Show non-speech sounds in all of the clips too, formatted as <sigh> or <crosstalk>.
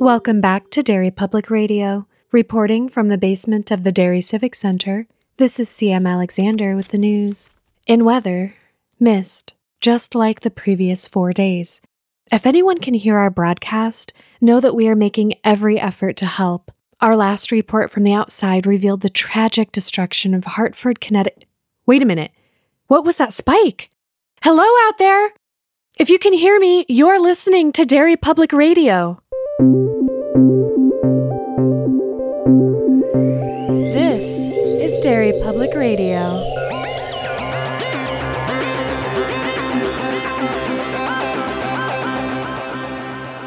Welcome back to Derry Public Radio. Reporting from the basement of the Derry Civic Center, this is CM Alexander with the news. In weather, mist, just like the previous four days. If anyone can hear our broadcast, know that we are making every effort to help. Our last report from the outside revealed the tragic destruction of Hartford, Connecticut. Wait a minute. What was that spike? Hello out there! If you can hear me, you're listening to Derry Public Radio. Radio.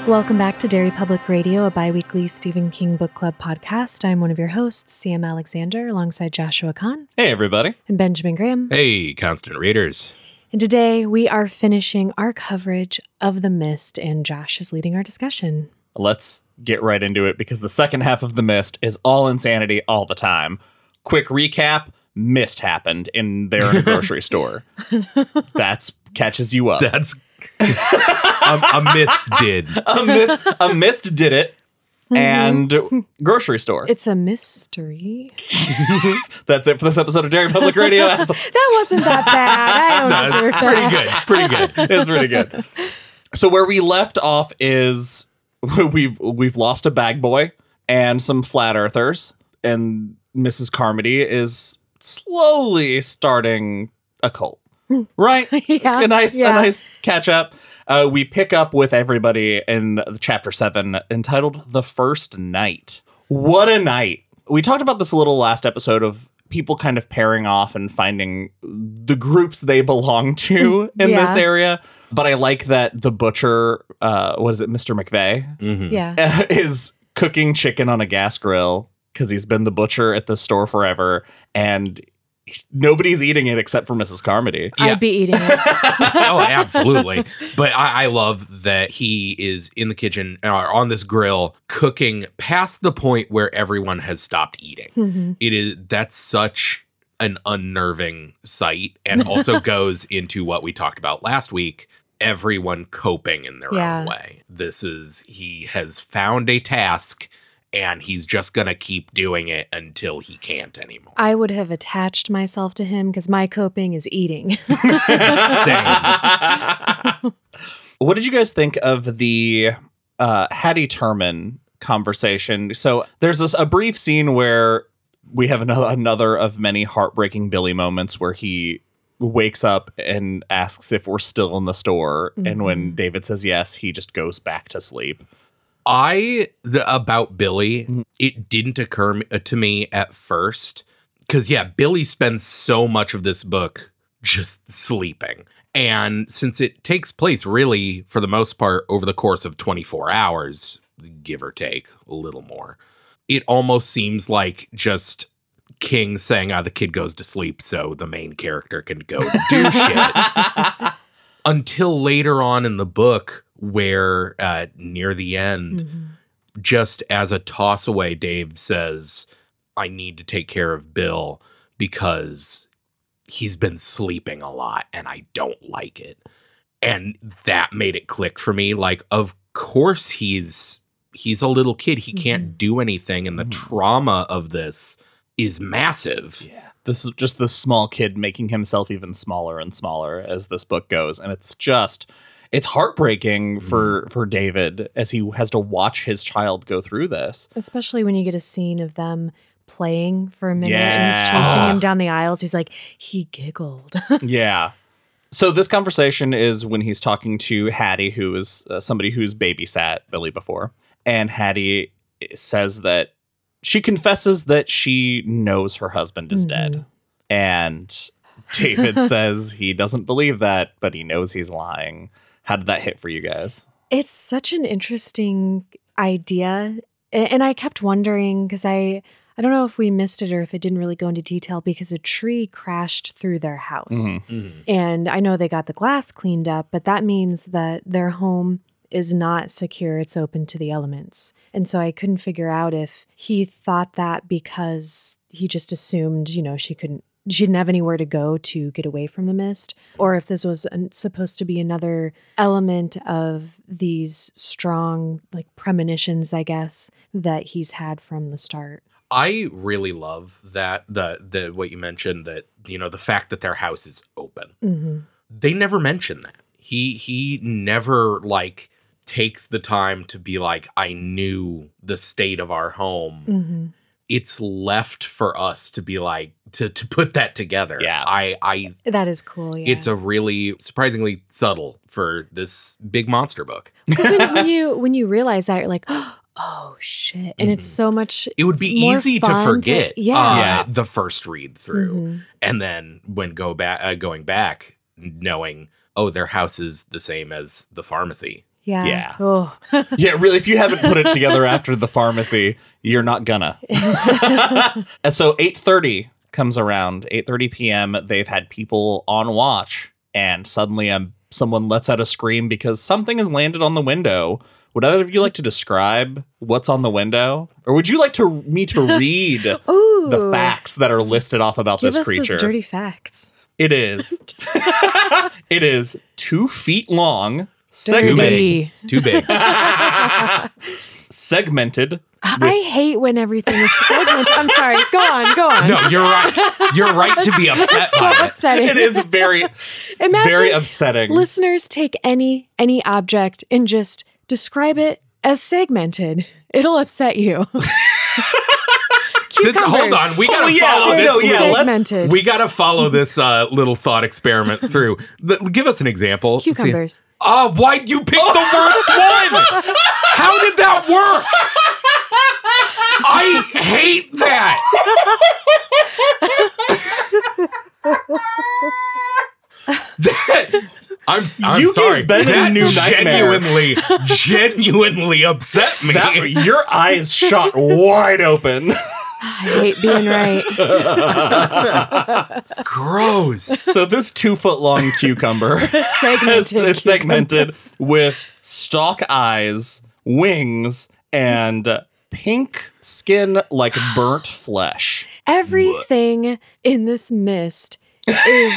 Welcome back to Derry Public Radio, a bi weekly Stephen King Book Club podcast. I'm one of your hosts, CM Alexander, alongside Joshua Kahn Hey, everybody. and Benjamin Graham. Hey, constant readers. And today we are finishing our coverage of The Mist, and Josh is leading our discussion. Let's get right into it because the second half of The Mist is all insanity all the time. Quick recap Mist happened in their grocery <laughs> store. That's catches you up. That's <laughs> a, a mist did. a, mist, a mist did it. Mm-hmm. And grocery store. It's a mystery. <laughs> That's it for this episode of Derry Public Radio. That wasn't that bad. I don't No, it's deserve pretty that. good. Pretty good. it's really good. So where we left off is we've we've lost a bag boy and some flat earthers, and Mrs. Carmody is slowly starting a cult. <laughs> Right? Yeah, A nice yeah. a nice catch up. Uh, we pick up with everybody in chapter seven entitled The First Night. What a night. We talked about this a little last episode of people kind of pairing off and finding the groups they belong to <laughs> in Yeah. this area. But I like that the butcher, uh, what is it, Mr. McVey, Mhm. Yeah. <laughs> is cooking chicken on a gas grill because he's been the butcher at the store forever and nobody's eating it except for Mrs. Carmody. Yeah. I'd be eating it. <laughs> oh, <laughs> absolutely. But I, I love that he is in the kitchen or on this grill cooking past the point where everyone has stopped eating. Mhm. It is that's such an unnerving sight and also <laughs> goes into what we talked about last week everyone coping in their Yeah. own way. This is he has found a task and he's just going to keep doing it until he can't anymore. I would have attached myself to him because my coping is eating. <laughs> <laughs> what did you guys think of the uh, Hattie Turman conversation? So there's this a brief scene where we have another another of many heartbreaking Billy moments where he wakes up and asks if we're still in the store, and when Mhm. David says yes, he just goes back to sleep. I the about Billy, Mhm. it didn't occur uh, to me at first cuz yeah, Billy spends so much of this book just sleeping. And since it takes place really for the most part over the course of 24 hours, give or take a little more, it almost seems like just King saying, "Ah, the kid goes to sleep so the main character can go do shit." <laughs> Until later on in the book where uh near the end Mhm. just as a toss away, Dave says, I need to take care of Bill because he's been sleeping a lot and I don't like it. And that made it click for me. Like, of course he's he's a little kid. He can't do anything. And the Mhm. trauma of this is massive. Yeah. This is just this small kid making himself even smaller and smaller as this book goes. And it's just it's heartbreaking for for David as he has to watch his child go through this. Especially when you get a scene of them playing for a minute and he's Yeah. chasing him down the aisles. He's like, he giggled. <laughs> yeah. So this conversation is when he's talking to Hattie, who is uh, somebody who's babysat Billy before, and Hattie says that she confesses that she knows her husband is dead, and David <laughs> says he doesn't believe that, but he knows he's lying. How did that hit for you guys? It's such an interesting idea. And I kept wondering because I I don't know if we missed it or if it didn't really go into detail because a tree crashed through their house. Mhm. Mhm. And I know they got the glass cleaned up, but that means that their home is not secure. It's open to the elements. And so I couldn't figure out if he thought that because he just assumed, you know, she couldn't she didn't have anywhere to go to get away from the mist, or if this was an, supposed to be another element of these strong, like premonitions, I guess, that he's had from the start. I really love that the the what you mentioned that you know the fact that their house is open. Mm-hmm. They never mention that. He he never like takes the time to be like I knew the state of our home. Mm-hmm. It's left for us to be like to to put that together. Yeah. I I That is cool. Yeah. it's a really surprisingly subtle for this big monster book. because when, when <laughs> you when you realize that you're like, <gasps> oh shit, and it's Mhm. so much. It would be More easy to fun to- forget yeah. uh, Yeah. the first read through. Mhm. and then when go back uh, going back knowing oh their house is the same as the pharmacy Yeah. Yeah. Oh. <laughs> Yeah, really. If you haven't put it together after the pharmacy, you're not gonna. <laughs> so 8:30 comes around. 8:30 p.m. They've had people on watch, and suddenly um, someone lets out a scream because something has landed on the window. Would either of you like to describe what's on the window, or would you like to me to <laughs> read the facts that are listed off about Give this us creature? those dirty facts. It is. it is two feet long, Too big. Too big <laughs> segmented. I hate when everything is segmented. I'm sorry. Go on. Go on. no you're right you're right to be upset so by it upsetting. It is very, Imagine very upsetting. listeners take any any object and just describe it as segmented. It'll upset you. <laughs> Th- hold on we gotta Oh, yeah, follow this no, yeah, little- let's- segmented. we gotta follow this uh, little thought experiment through give us an example See- Cucumbers. oh why'd you pick the worst <laughs> one how did that work i hate that That- I'm, I'm You sorry. Ben a that new nightmare. genuinely, genuinely upset me. That, your eyes shot wide open. I hate being right. <laughs> Gross. So this two foot long cucumber <laughs> is, segmented. is segmented with stalk eyes, wings, and pink skin like burnt flesh. Everything in this mist is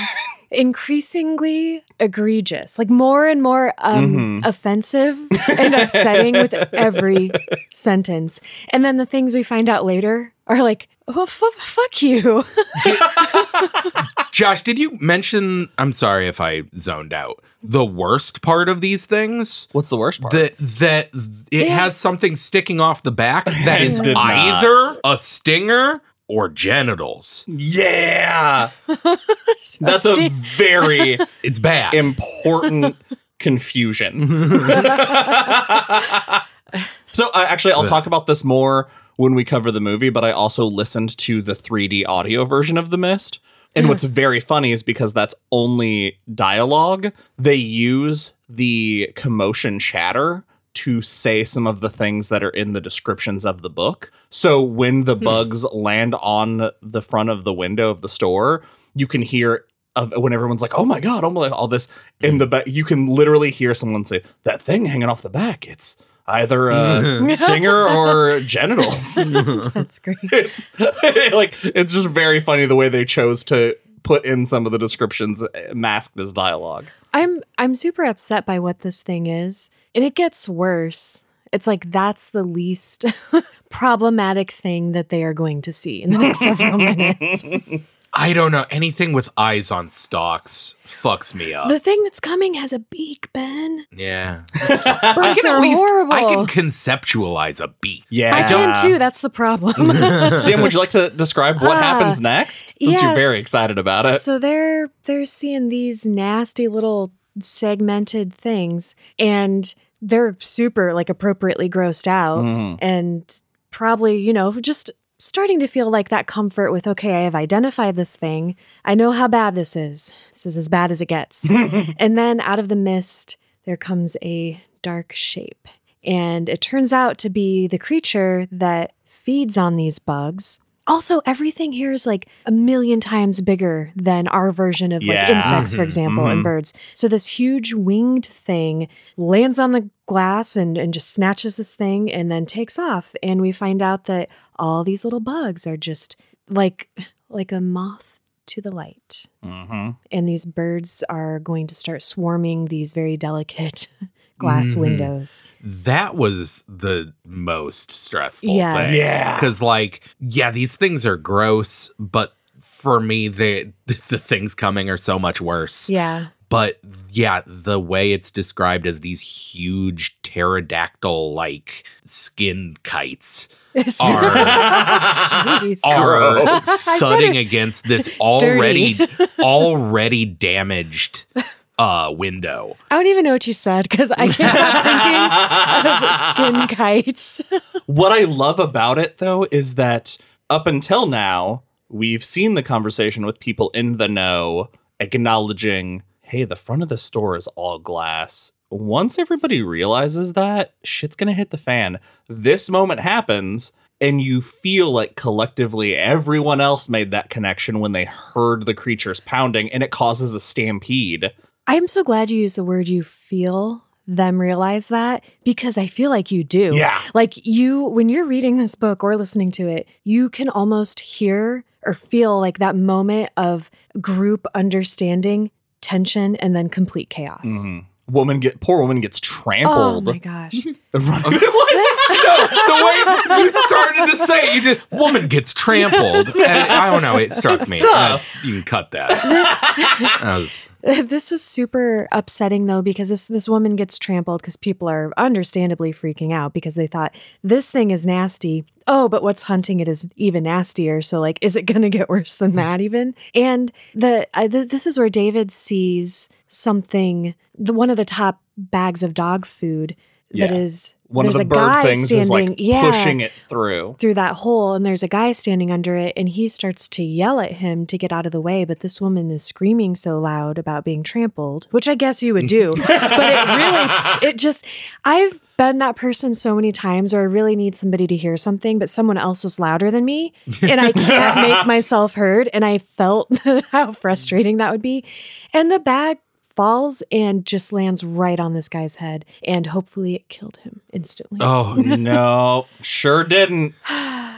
increasingly egregious, like more and more um, Mhm. offensive <laughs> and upsetting with every sentence. And then the things we find out later are like, well, fu- fuck you. <laughs> Josh, did you mention? I'm sorry if I zoned out. The worst part of these things What's the worst part? that that it Yeah. has something sticking off the back that is <laughs> It is did not. either a stinger or genitals. yeah. <laughs> That's a very <laughs> It's bad. important confusion. <laughs> so uh, actually, I'll talk about this more when we cover the movie, but I also listened to the 3D audio version of The Mist. And what's very funny is because that's only dialogue, they use the commotion chatter to say some of the things that are in the descriptions of the book. So when the bugs land on the front of the window of the store, you can hear of when everyone's like, "Oh my god!" Oh my, all this in the back. You can literally hear someone say, "That thing hanging off the back. It's either a <laughs> stinger or genitals." <laughs> That's great. <laughs> it's like it's just very funny the way they chose to put in some of the descriptions eh, masked as dialogue. I'm I'm super upset by what this thing is, and it gets worse. It's like that's the least <laughs> problematic thing that they are going to see in the next several <laughs> minutes. I don't know. Anything with eyes on stalks fucks me up. The thing that's coming has a beak, Ben. yeah. <laughs> I Birds can are least horrible. I can conceptualize a beak. Yeah, I can too. That's the problem. Sam, would you like to describe what Ah, happens next? Since you're very excited about it. so they're they're seeing these nasty little segmented things, and they're super like appropriately grossed out, Mhm. and probably you know just starting to feel like that comfort with okay, I have identified this thing. I know how bad this is. This is as bad as it gets. <laughs> and then out of the mist, there comes a dark shape. And it turns out to be the creature that feeds on these bugs. Also, everything here is like a million times bigger than our version of like insects, for Mhm, example, and mhm. birds. So this huge winged thing lands on the glass and, and just snatches this thing and then takes off. And we find out that all these little bugs are just like like a moth to the light. Mm-hmm. And these birds are going to start swarming these very delicate glass Mhm. windows. That was the most stressful Yes. thing. Yeah. Because, like, yeah, these things are gross, but for me, they, <laughs> the things coming are so much worse. Yeah. But yeah, the way it's described as these huge pterodactyl like skin kites <laughs> Jeez. are <laughs> I said thudding against this already already damaged uh window. I don't even know what you said because I can't stop thinking of skin <laughs> kites. <laughs> What I love about it, though, is that up until now, we've seen the conversation with people in the know acknowledging, hey, the front of the store is all glass. Once everybody realizes that, shit's gonna hit the fan. This moment happens, and you feel like collectively everyone else made that connection when they heard the creatures pounding, and it causes a stampede. I'm so glad you used the word you feel them realize that because I feel like you do. Yeah. Like you, when you're reading this book or listening to it, you can almost hear or feel like that moment of group understanding, tension, and then complete chaos. Mhm. Woman get poor woman gets trampled. Oh my gosh. <laughs> <laughs> <laughs> the way you started to say, you just woman gets trampled. And I don't know. It struck me. tough. Uh, you can cut that. That was- this is super upsetting though because this this woman gets trampled because people are understandably freaking out because they thought this thing is nasty. Oh, but what's hunting it is even nastier. So like, is it going to get worse than that even? And the uh, th- this is where David sees something. The one of the top bags of dog food that Yeah. is One of the a bird things standing, is like yeah, pushing it through. through that hole and there's a guy standing under it and he starts to yell at him to get out of the way but this woman is screaming so loud about being trampled which i guess you would do <laughs> but it really it just i've been that person so many times where i really need somebody to hear something but someone else is louder than me and i can't <laughs> make myself heard and i felt <laughs> how frustrating that would be and the bag falls and just lands right on this guy's head and hopefully it killed him instantly oh, <laughs> no, sure didn't. <sighs>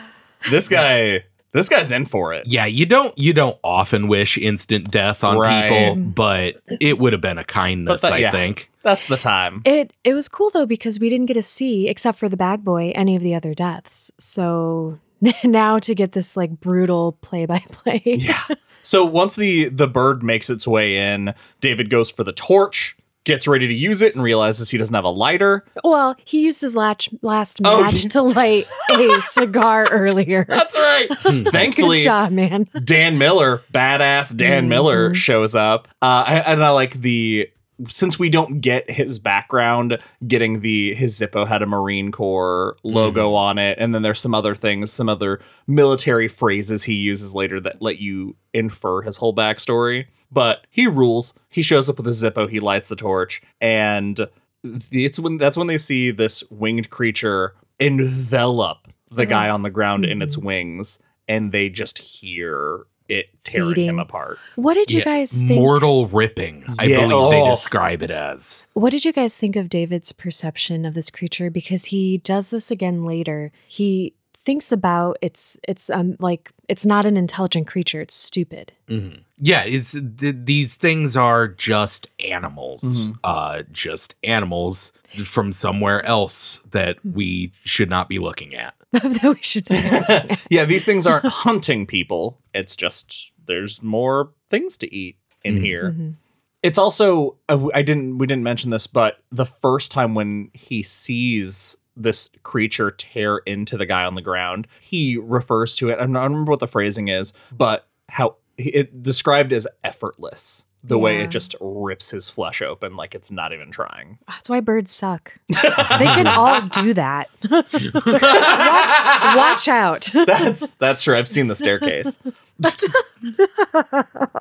This guy, this guy's in for it. yeah. You don't you don't often wish instant death on Right. people, but it would have been a kindness. That- I yeah. think. That's the time. It it was cool though because we didn't get to see, except for the bag boy, any of the other deaths. So <laughs> now to get this like brutal play by play. Yeah. <laughs> So once the the bird makes its way in, David goes for the torch, gets ready to use it, and realizes he doesn't have a lighter. Well, he used his latch, last Oh, match he- to light a cigar earlier. <laughs> That's right. <laughs> Good Thankfully, job, man. Dan Miller, badass Dan Miller, Mhm. shows up. Uh, and I like the since we don't get his background, getting the his Zippo had a Marine Corps logo mm-hmm. on it, and then there's some other things, some other military phrases he uses later that let you infer his whole backstory. But he rules. He shows up with a Zippo. He lights the torch, and it's when that's when they see this winged creature envelop the mm-hmm. guy on the ground in its mm-hmm. wings, and they just hear it tearing Feeding. him apart. What did you Yeah, guys think? Mortal ripping. I Yeah, believe they oh. describe it as. What did you guys think of David's perception of this creature? Because he does this again later. He thinks about it's it's um like it's not an intelligent creature. It's stupid. Mhm. Yeah, it's th- these things are just animals. Mhm. Uh, just animals from somewhere else that we should not be looking at. <laughs> that we should. <laughs> yeah, these things aren't hunting people. It's just there's more things to eat in Mhm. here. Mhm. It's also uh, I didn't we didn't mention this, but the first time when he sees this creature tear into the guy on the ground, he refers to it. I don't remember what the phrasing is, but how it described as effortless. The way it just rips his flesh open like it's not even trying. That's why birds suck. <laughs> they can all do that. <laughs> watch, watch out. That's that's true. I've seen the staircase. <laughs> <laughs>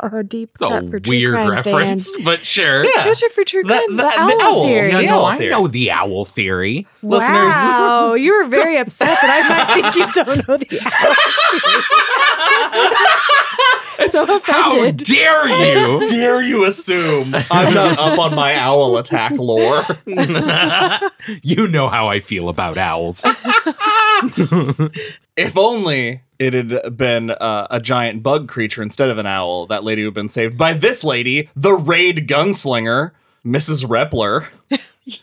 oh, deep It's a cut for true weird crime reference, fans. but sure. Yeah. What's your for true That- crime? that- the, the owl owl. theory. Yeah, The no, owl I theory. know the owl theory. Listeners- Wow, <laughs> you were very upset that I might think you don't know the owl. <laughs> so How dare you? dare you assume I'm not up on my owl attack lore? you know how I feel about owls. If only it had been uh, a giant bug creature instead of an owl, that lady would have been saved by this lady, the raid gunslinger, Mrs. Reppler, <laughs>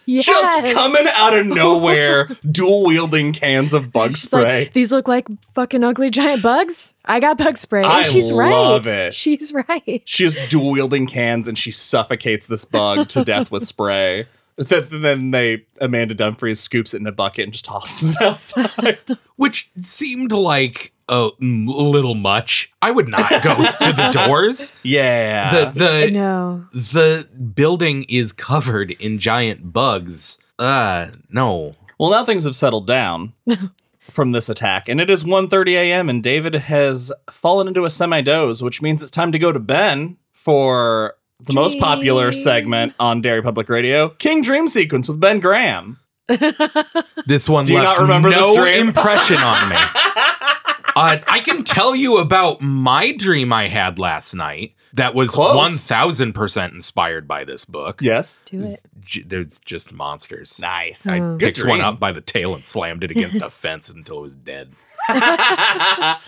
Yes. just coming out of nowhere, <laughs> dual wielding cans of bug She's like, spray. These look like fucking ugly giant bugs. I got bug spray. And I she's love right. it. She's right. she has dual wielding cans and she suffocates this bug to death with spray. Th- Then they Amanda Dumfries scoops it in a bucket and just tosses it <laughs> outside. which seemed like a m- little much. I would not go <laughs> to the doors. yeah. The the no. the building is covered in giant bugs. Uh, no. Well, now things have settled down <laughs> from this attack, and it is 1.30 a.m., and David has fallen into a semi-doze, which means it's time to go to Ben for the most popular segment on Derry Public Radio, King Dream Sequence with Ben Graham. <laughs> This one Do you left not remember no this impression on me. Uh, I can tell you about my dream I had last night that was Close. 1000% inspired by this book. Yes. Do it. It's j- There's just monsters. Nice. I Oh. picked one up by the tail and slammed it against a fence until it was dead. <laughs>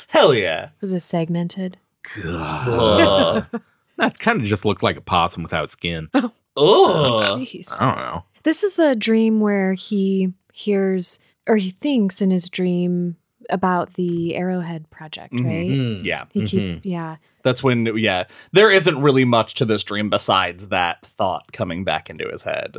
Hell yeah. Was it segmented? Ugh. <laughs> That kind of just looked like a possum without skin. <laughs> Ugh. Jeez. I don't know. This is the dream where he hears or he thinks in his dream about the Arrowhead project, Mhm. right? Mm. Yeah. He Mhm. yeah. That's when, yeah, there isn't really much to this dream besides that thought coming back into his head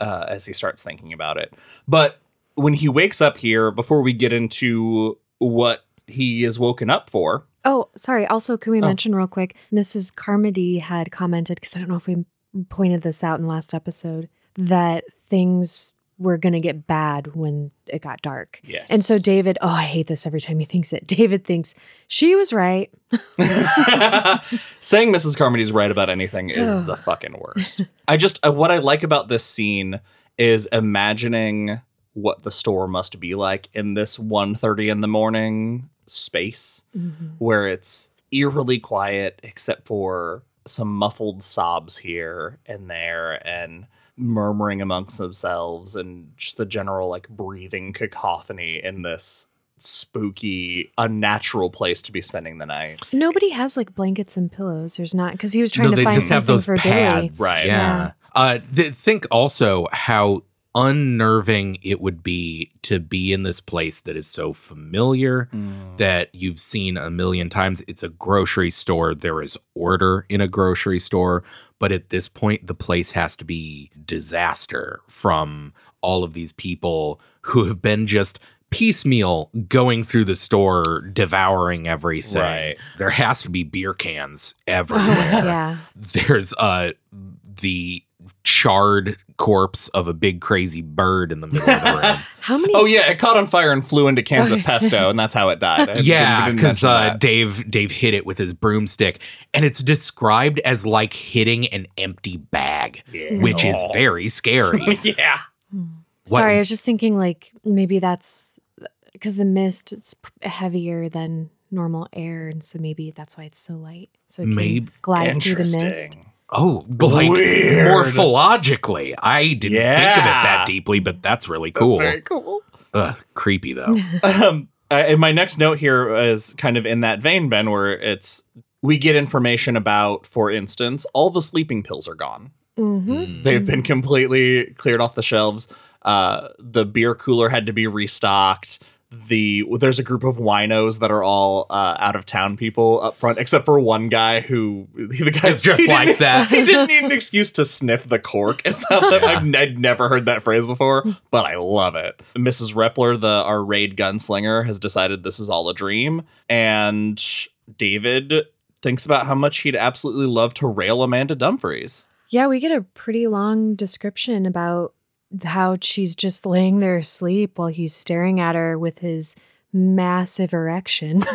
uh, as he starts thinking about it. But when he wakes up here, before we get into what he is woken up for, Oh, sorry. Also, can we Oh. mention real quick? Mrs. Carmody had commented because I don't know if we pointed this out in the last episode that things were going to get bad when it got dark. yes. And so David, oh, I hate this every time he thinks it. <laughs> David thinks she was right. <laughs> Saying Mrs. Carmody's right about anything is the fucking worst. I just, uh, what I like about this scene is imagining what the store must be like in this 1.30 in the morning space. where it's eerily quiet except for some muffled sobs here and there and murmuring amongst themselves and just the general like breathing cacophony in this spooky unnatural place to be spending the night Nobody has like blankets and pillows. There's not because he was trying no, to they find just have something those for pads. Billy. Right. Yeah. Uh, th- think also how unnerving it would be to be in this place that is so familiar that you've seen a million times. It's a grocery store. There is order in a grocery store. But at this point, the place has to be disaster from all of these people who have been just piecemeal going through the store, devouring everything. Right. There has to be beer cans <laughs> everywhere yeah. there's uh the charred corpse of a big crazy bird in the middle of the room. <laughs> How many? oh yeah it caught on fire and flew into cans of pesto and that's how it died I yeah, didn't- we didn't because uh. Dave Dave hit it with his broomstick, and it's described as like hitting an empty bag, which is very scary. <laughs> yeah What- Sorry, I was just thinking like maybe that's because the mist is heavier than normal air, and so maybe that's why it's so light. So it can Maybe- glide through the mist. Interesting oh, like Weird. morphologically, I didn't think of it that deeply, but that's really cool. That's very cool Ugh, creepy though. <laughs> um, uh, and my next note here is kind of in that vein, Ben, where it's we get information about, for instance, all the sleeping pills are gone. hmm Mm. They've been completely cleared off the shelves. Uh, the beer cooler had to be restocked. The there's a group of winos that are all uh, out of town people up front, except for one guy who the guy's It's just like that. <laughs> He didn't need an excuse to sniff the cork. It's not that I've, I'd never heard that phrase before, but I love it. Mrs. Reppler, the our raid gunslinger, has decided this is all a dream, and David thinks about how much he'd absolutely love to rail Amanda Dumfries. Yeah, we get a pretty long description about how she's just laying there asleep while he's staring at her with his massive erection. <laughs>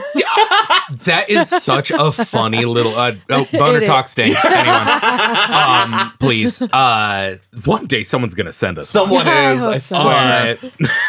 That is such a funny little uh, oh, boner talk sting. <laughs> Anyone, um, please. Uh, one day someone's gonna send us. Someone I is, hope I swear.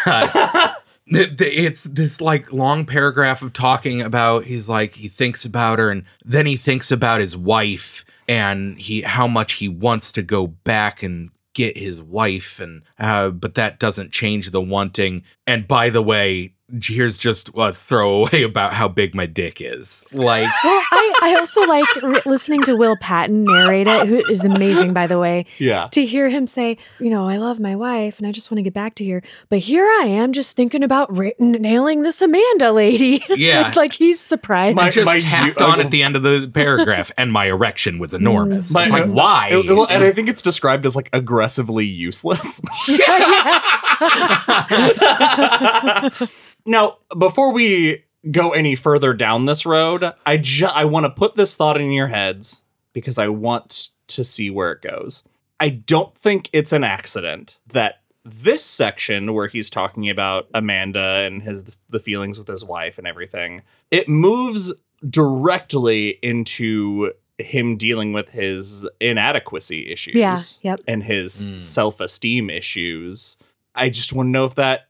Uh, <laughs> th- th- it's this like long paragraph of talking about he's like he thinks about her and then he thinks about his wife and he how much he wants to go back and get his wife and uh, but that doesn't change the wanting. And by the way here's just uh, a throwaway <laughs> about how big my dick is. Like, Well, I, I also like re- listening to Will Patton narrate it, who is amazing, by the way. Yeah. To hear him say, you know, I love my wife and I just want to get back to here, but here I am just thinking about ra- nailing this Amanda lady. <laughs> Yeah. It's like he's surprised. My- I just my- tacked you- on at the end of the paragraph, and my erection was mm. enormous. My- It's like, uh, why? It- well, and I think it's described as like aggressively useless. <laughs> now, before we go any further down this road, I ju- I want to put this thought in your heads because I want to see where it goes. I don't think it's an accident that this section where he's talking about Amanda and his the feelings with his wife and everything, it moves directly into him dealing with his inadequacy issues Yeah, yep. and his Mm. self-esteem issues. I just want to know if that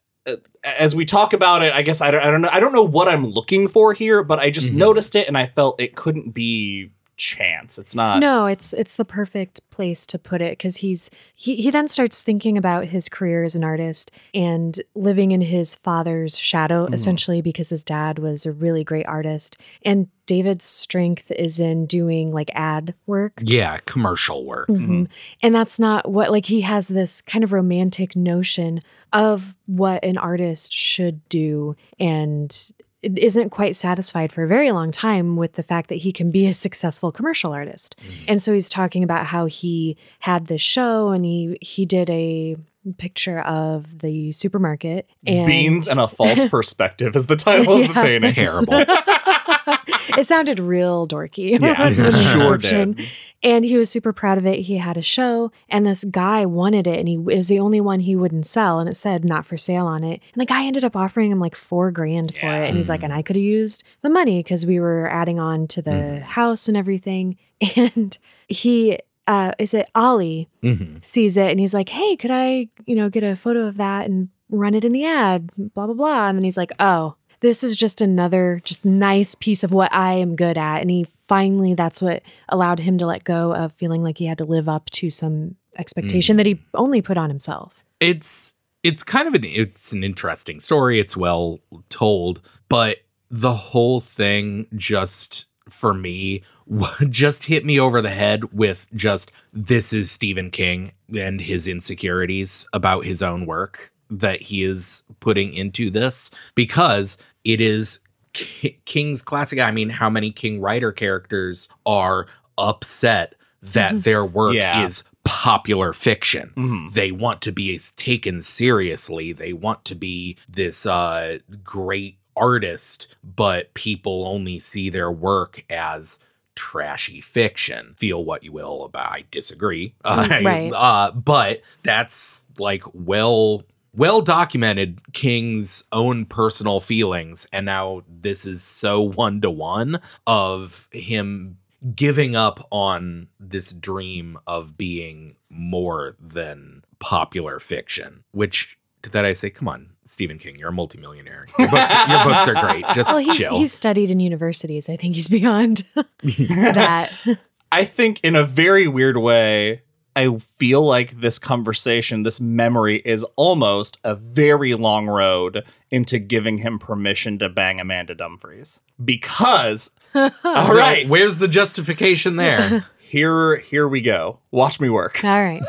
as we talk about it, I guess I don't, I don't know I don't know what I'm looking for here, but I just Mhm. noticed it and I felt it couldn't be chance. It's not no, it's it's the perfect place to put it because he's he he then starts thinking about his career as an artist and living in his father's shadow Mhm. essentially because his dad was a really great artist and David's strength is in doing like ad work. yeah, commercial work. Mhm. And that's not what like he has this kind of romantic notion of what an artist should do and isn't quite satisfied for a very long time with the fact that he can be a successful commercial artist. Mm-hmm. And so he's talking about how he had this show and he he did a picture of the supermarket and Beans and a false <laughs> perspective is the title of the Yeah. painting. Terrible. <laughs> it sounded real dorky. Yeah, in <laughs> the it sure did. And he was super proud of it. He had a show, and this guy wanted it, and he was the only one he wouldn't sell, and it said not for sale on it. And the guy ended up offering him like four grand for it, and he's like, and I could have used the money because we were adding on to the mm-hmm. house and everything. And he, uh, is it Ollie? hmm sees it and he's like, Hey, could I, you know, get a photo of that and run it in the ad? Blah, blah, blah. And then he's like, Oh, this is just another just nice piece of what I am good at. And he finally that's what allowed him to let go of feeling like he had to live up to some expectation that he only put on himself. It's it's kind of an it's an interesting story. It's well told, but the whole thing just for me <laughs> just hit me over the head with just this is Stephen King and his insecurities about his own work that he is putting into this because it is King's classic. I mean, how many King writer characters are upset that their work Yeah. is popular fiction? Mhm. They want to be taken seriously. They want to be this uh, great artist, but people only see their work as trashy fiction. Feel what you will about. I disagree. Uh, <laughs> Mm, right. uh, but that's like well well documented King's own personal feelings, and now this is so one to one of him giving up on this dream of being more than popular fiction. Which that I say, come on, Stephen King, you're a multimillionaire. Your books, your books are great. Just Well, he's chill. he's studied in universities. I think he's beyond <laughs> that. <laughs> I think in a very weird way, I feel like this conversation, this memory is almost a very long road into giving him permission to bang Amanda Dumfries. Because <laughs> all right, Well, Where's the justification there? here here we go. Watch me work. All right.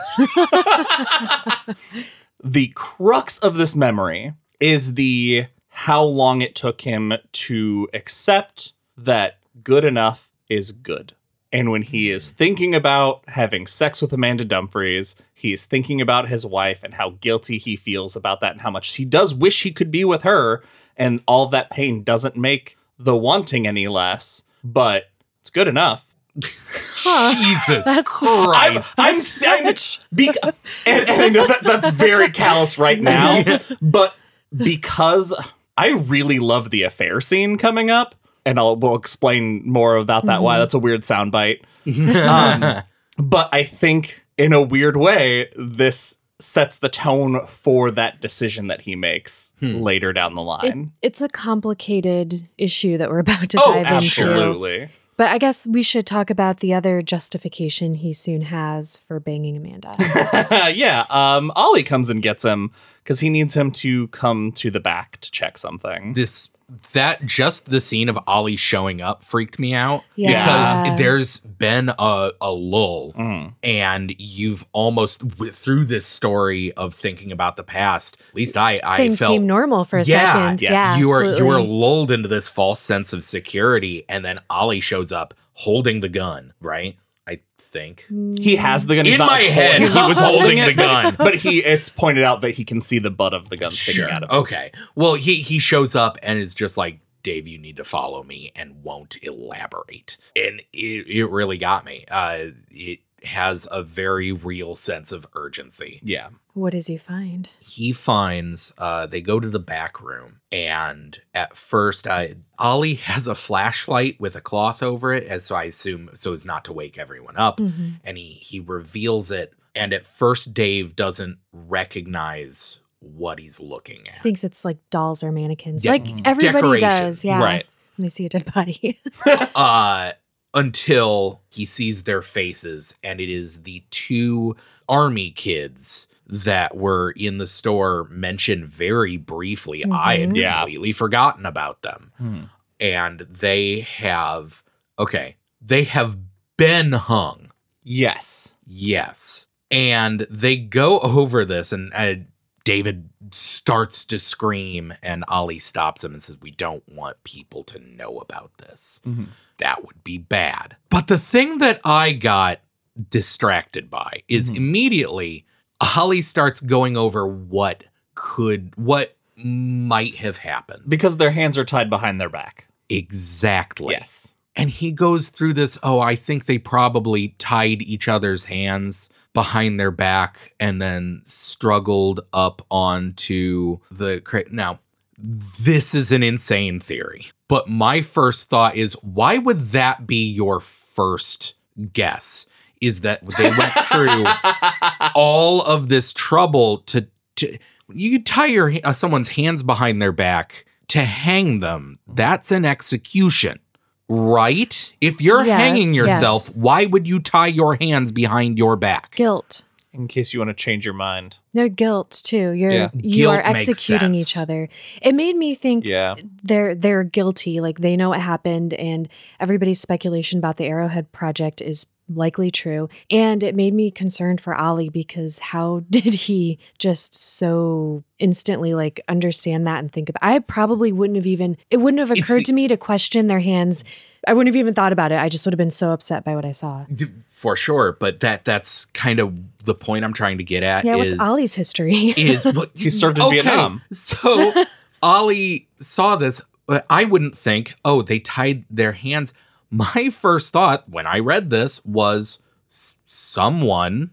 The crux of this memory is the how long it took him to accept that good enough is good. And when he is thinking about having sex with Amanda Dumfries, he's thinking about his wife and how guilty he feels about that and how much he does wish he could be with her. And all that pain doesn't make the wanting any less, but it's good enough. Jesus That's- I'm, Christ. I'm saying it because, and, and I know that that's very callous right now, but because I really love the affair scene coming up, and I'll we'll explain more about that. Why that's a weird soundbite, <laughs> um, but I think in a weird way this sets the tone for that decision that he makes Hmm. later down the It, line. it's a complicated issue that we're about to oh, dive into. absolutely. But I guess we should talk about the other justification he soon has for banging Amanda. <laughs> yeah, um, Ollie comes and gets him because he needs him to come to the back to check something. This that just the scene of Ollie showing up freaked me out Yeah. because there's been a, a lull Mm. and you've almost w- through this story of thinking about the past at least i i Things felt seem normal for a Yeah, second. yes. Yeah, you are you are lulled into this false sense of security and then ollie shows up holding the gun right i think. He has the gun. he's in not my head he was <laughs> holding the gun. <laughs> But he it's pointed out that he can see the butt of the gun sticking out of his- okay. Well he he shows up and is just like Dave, you need to follow me and won't elaborate. And it, it really got me. Uh, it has a very real sense of urgency. Yeah. What does he find? he finds uh, they go to the back room and at first uh, ollie <laughs> has a flashlight with a cloth over it as so i assume so as not to wake everyone up Mhm. and he he reveals it and at first dave doesn't recognize what he's looking at He Thinks it's like dolls or mannequins, Yeah, like everybody Decoration. does. Yeah, Right. When they see a dead body. <laughs> <laughs> uh until he sees their faces and it is the two army kids that were in the store mentioned very briefly i had Mhm. Yeah. completely forgotten about them Hmm. and they have okay they have been hung Yes. yes and they go over this and uh, david starts to scream and ollie stops him and says we don't want people to know about this Mhm. That would be bad but the thing that i got distracted by is Mhm. immediately Ollie starts going over what could what might have happened Because their hands are tied behind their back. exactly Yes. and he goes through this oh i think they probably tied each other's hands behind their back and then struggled up onto the crate now this is an insane theory but my first thought is why would that be your first guess is that they went <laughs> through all of this trouble to, to you tie your uh, someone's hands behind their back to hang them that's an execution right if you're Yes, hanging yourself yes. why would you tie your hands behind your back guilt. In case you want to change your mind. They're guilt too. You're Yeah. you Guilt are executing each other. It made me think Yeah. they're they're guilty. Like they know what happened, and everybody's speculation about the Arrowhead project is likely true. And it made me concerned for Ollie because how <laughs> did he just so instantly like understand that and think about? I probably wouldn't have even. It wouldn't have occurred the- to me to question their hands. I wouldn't have even thought about it. I just would have been so upset by what I saw. For sure but that that's kind of the point i'm trying to get at Yeah, is what's Ollie's history? is what <laughs> He served in Vietnam. So <laughs> Ollie saw this, but I wouldn't think, oh, they tied their hands. My first thought when I read this was someone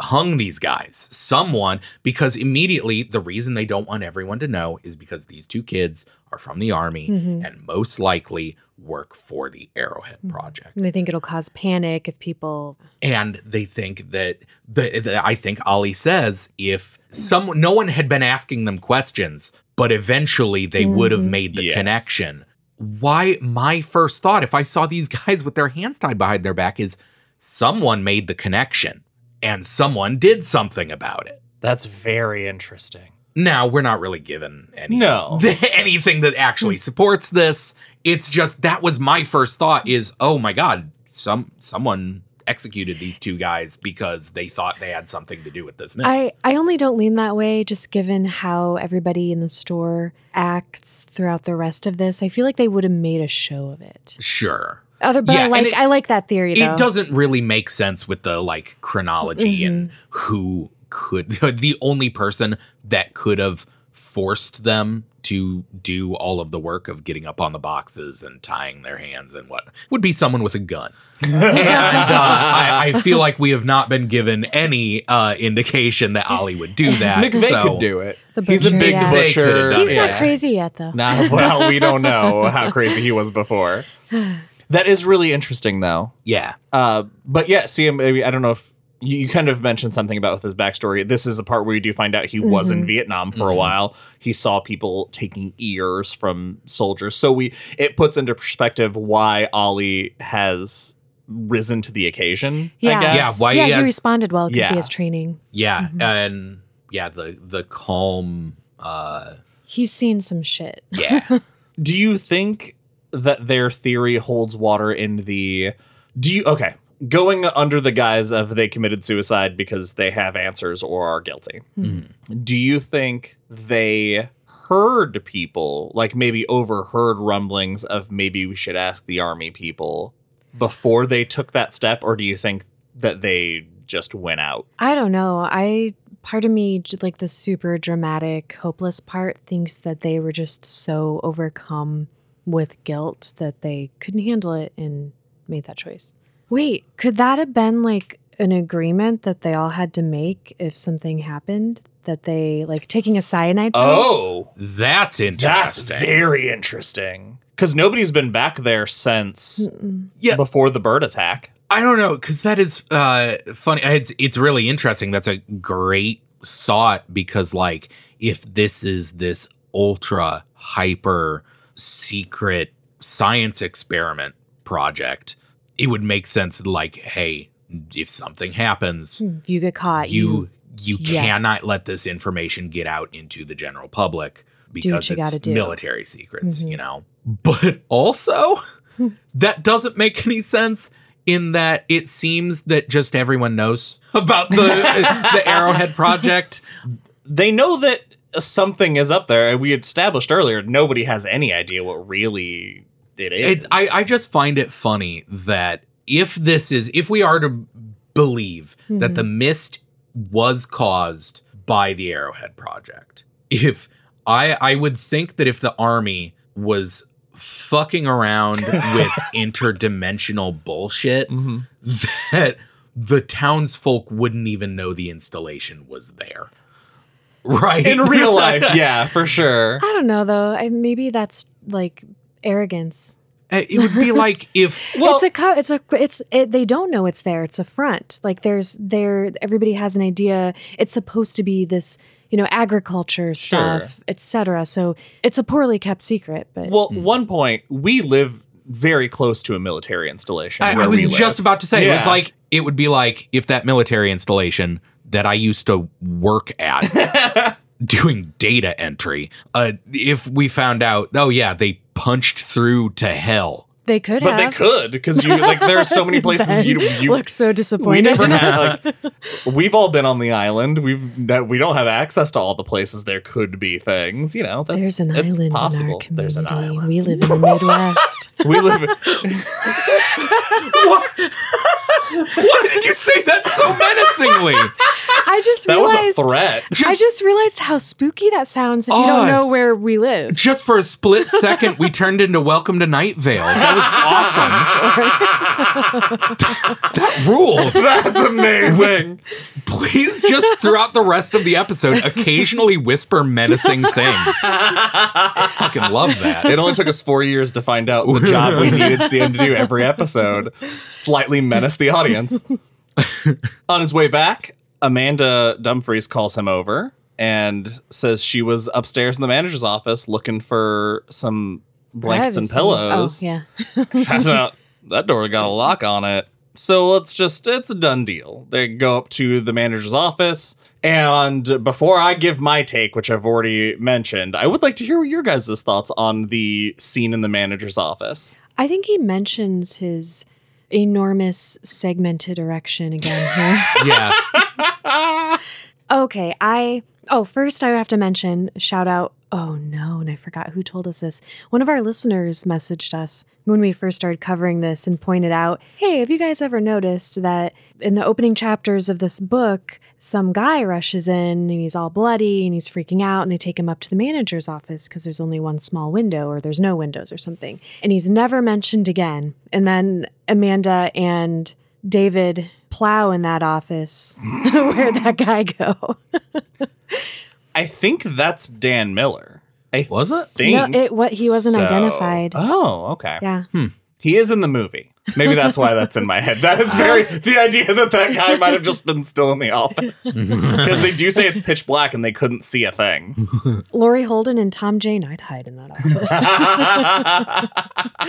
hung these guys. Someone, because immediately the reason they don't want everyone to know is because these two kids are from the army Mhm. and most likely work for the Arrowhead Project And they think it'll cause panic if people. and they think that the, the I think Ollie says if someone no one had been asking them questions, but eventually they would have Mhm. made the Yes. connection. Why my first thought if I saw these <laughs> guys with their hands tied behind their back is someone made the connection and someone did something about it. That's very interesting. Now we're not really given any No. <laughs> anything that actually supports this. It's just that was my first thought is oh my god, some someone executed these two guys because they thought they had something to do with this miss. I, I only don't lean that way, just given how everybody in the store acts throughout the rest of this. I feel like they would have made a show of it. sure. Other, but Yeah, I and like it- I like that theory. Though. It doesn't really make sense with the like chronology and Mm-hmm. who could <laughs> the only person that could have forced them to do all of the work of getting up on the boxes and tying their hands and what would be someone with a gun. <laughs> and uh, I, I <laughs> feel like we have not been given any uh, indication that Ollie would do that. McVey so- could do it. The He's a big yeah. Butcher. He's not Yeah. crazy yet, though. Nah, well, we don't know how crazy he was before. That is really interesting, though. Yeah. Uh, but yeah, see, maybe I don't know if you, you kind of mentioned something about with his backstory. This is a part where you do find out he was in Vietnam for a while. He saw people taking ears from soldiers. So we it puts into perspective why Ollie has risen to the occasion. Yeah. I guess. Yeah, why yeah, he he responded well because Yeah. he has training. Yeah, and yeah, the the calm. uh He's seen some shit. Yeah, <laughs> Do you think that their theory holds water in the do you okay going under the guise of they committed suicide because they have answers or are guilty. Mm-hmm. Do you think they heard people like maybe overheard rumblings of maybe we should ask the army people before they took that step or do you think that they just went out? I don't know. I part of me like the super dramatic hopeless part thinks that they were just so overcome with guilt that they couldn't handle it and made that choice. Wait, could that have been like an agreement that they all had to make if something happened that they like taking a cyanide pill? oh that's interesting. that's very interesting because nobody's been back there since Mm-mm. Yeah. before the bird attack I don't know because that is uh funny. It's it's really interesting. That's a great thought because like if this is this ultra hyper secret science experiment project, it would make sense. Like, hey, if something happens, If you get caught, you you Yes. cannot let this information get out into the general public because you it's gotta do. military secrets, Mhm. you know. But also, <laughs> that doesn't make any sense in that it seems that just everyone knows about the <laughs> the Arrowhead project. they know that something is up there. and We established earlier nobody has any idea what really it is. It's I, I just find it funny that if this is if we are to believe that the mist was caused by the Arrowhead project, if I I would think that if the army was fucking around <laughs> with interdimensional bullshit Mhm. that the townsfolk wouldn't even know the installation was there. Right. in real life. <laughs> Yeah, for sure. I don't know though. I, maybe that's like arrogance. Uh, it would be <laughs> like if Well- it's a co- it's a it's it, they don't know it's there. It's a front. Like there's there everybody has an idea. It's supposed to be this you know agriculture Sure. stuff, etc. So it's a poorly kept secret. But Well, hmm. one point we live very close to a military installation. I, where I was we live. just about to say it was like it would be like if that military installation that I used to work at <laughs> doing data entry, uh, if we found out, oh yeah, they punched through to hell. They could but they could because you like there are so many <laughs> places you you look so disappointed. we never have. <laughs> Like, we've all been on the island. We've we don't have access to all the places there could be things. You know, that's There's an it's island possible. in our community. There's an island. We live in the Midwest. <laughs> we live. In Why did you say that so menacingly? I just That was realized. a threat. I just realized how spooky that sounds if you Oh. don't know where we live. Just for a split second, we turned into Welcome to Night Vale. <laughs> That was awesome. that ruled. That's amazing. Please just throughout the rest of the episode, occasionally whisper menacing things. I fucking love that. It only took us four years to find out the job we needed CM to do every episode. Slightly menace the audience. On his way back, Amanda Dumfries calls him over and says she was upstairs in the manager's office looking for some blankets and oh, pillows. Oh, yeah. <laughs> Found out that door got a lock on it. So let's just, it's a done deal. They go up to the manager's office. And before I give my take, which I've already mentioned, I would like to hear your guys' thoughts on the scene in the manager's office. I think he mentions his enormous segmented erection again here. <laughs> <laughs> Yeah. okay, I oh first I have to mention shout out. Oh no, and I forgot who told us this. One of our listeners messaged us when we first started covering this and pointed out, "Hey, have you guys ever noticed that in the opening chapters of this book, some guy rushes in and he's all bloody and he's freaking out and they take him up to the manager's office because there's only one small window or there's no windows or something. And he's never mentioned again. And then Amanda and David plow in that office. <laughs> Where'd that guy go? <laughs> I think that's Dan Miller. I Was it? think No, it what he wasn't so. identified. Oh, okay. Yeah. Hmm. He is in the movie. Maybe that's why that's in my head. That is uh-huh. very the idea that that guy might have just been still in the office <laughs> because they do say it's pitch black and they couldn't see a thing. Laurie Holden and Tom Jane, I'd hide in that office.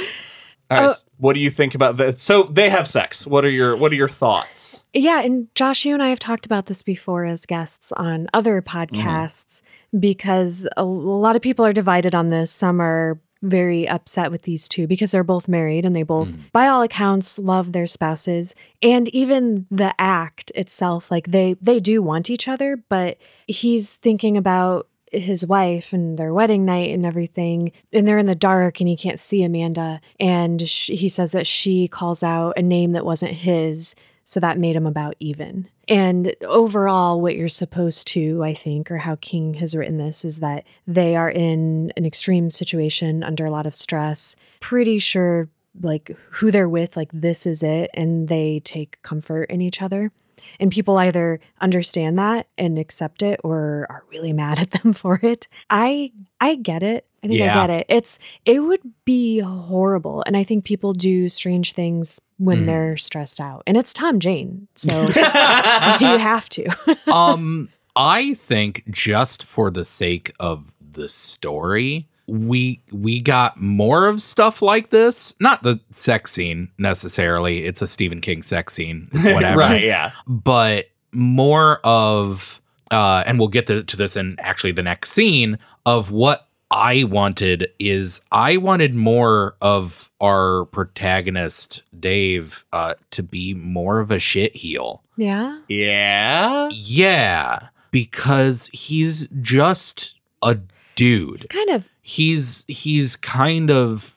<laughs> All right, oh. s- what do you think about that? So they have sex. What are your What are your thoughts? Yeah, and Josh, you and I have talked about this before as guests on other podcasts mm-hmm. because a lot of people are divided on this. Some are very upset with these two because they're both married and they both, mm. by all accounts, love their spouses. And even the act itself, like they they do want each other, but he's thinking about his wife and their wedding night and everything and they're in the dark and he can't see amanda and he says that she calls out a name that wasn't his so that made him about even. And overall, what you're supposed to, I think, or how King has written this, is that they are in an extreme situation under a lot of stress, pretty sure like who they're with, like this is it, and they take comfort in each other. And people either understand that and accept it or are really <laughs> mad at them for it. I I get it. I think Yeah. I get it. It's it would be horrible. And I think people do strange things when Mm. they're stressed out. And it's Tom Jane. So <laughs> you have to. <laughs> um, I think just for the sake of the story, we we got more of stuff like this. Not the sex scene necessarily. It's a Stephen King sex scene. It's <laughs> whatever. right? Yeah. But more of uh and we'll get to, to this in actually the next scene of what I wanted is I wanted more of our protagonist Dave uh to be more of a shit heel. yeah. Yeah. Yeah, because he's just a dude. Kind of He's he's kind of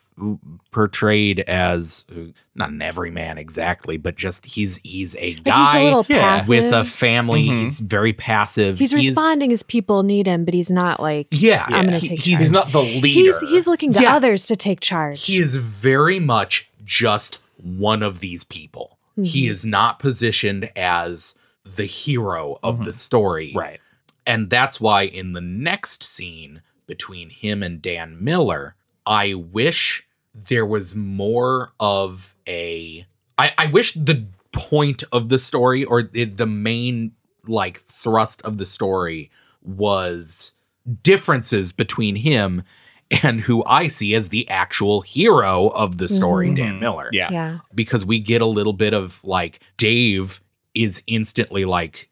portrayed as not an everyman exactly, but just he's he's a like guy he's a yeah, with a family. Mhm. He's very passive. he's responding as people need him, but he's not like Yeah, I'm gonna take he's He's charge. not the leader. He's he's looking to Yeah. others to take charge. he is very much just one of these people. He Mhm. is not positioned as the hero of Mhm. the story. right. And that's why in the next scene between him and Dan Miller, I wish there was more of a. I, I wish the point of the story or the, the main like thrust of the story was differences between him and who I see as the actual hero of the story, Mhm. Dan Miller Yeah. yeah. because we get a little bit of like Dave is instantly like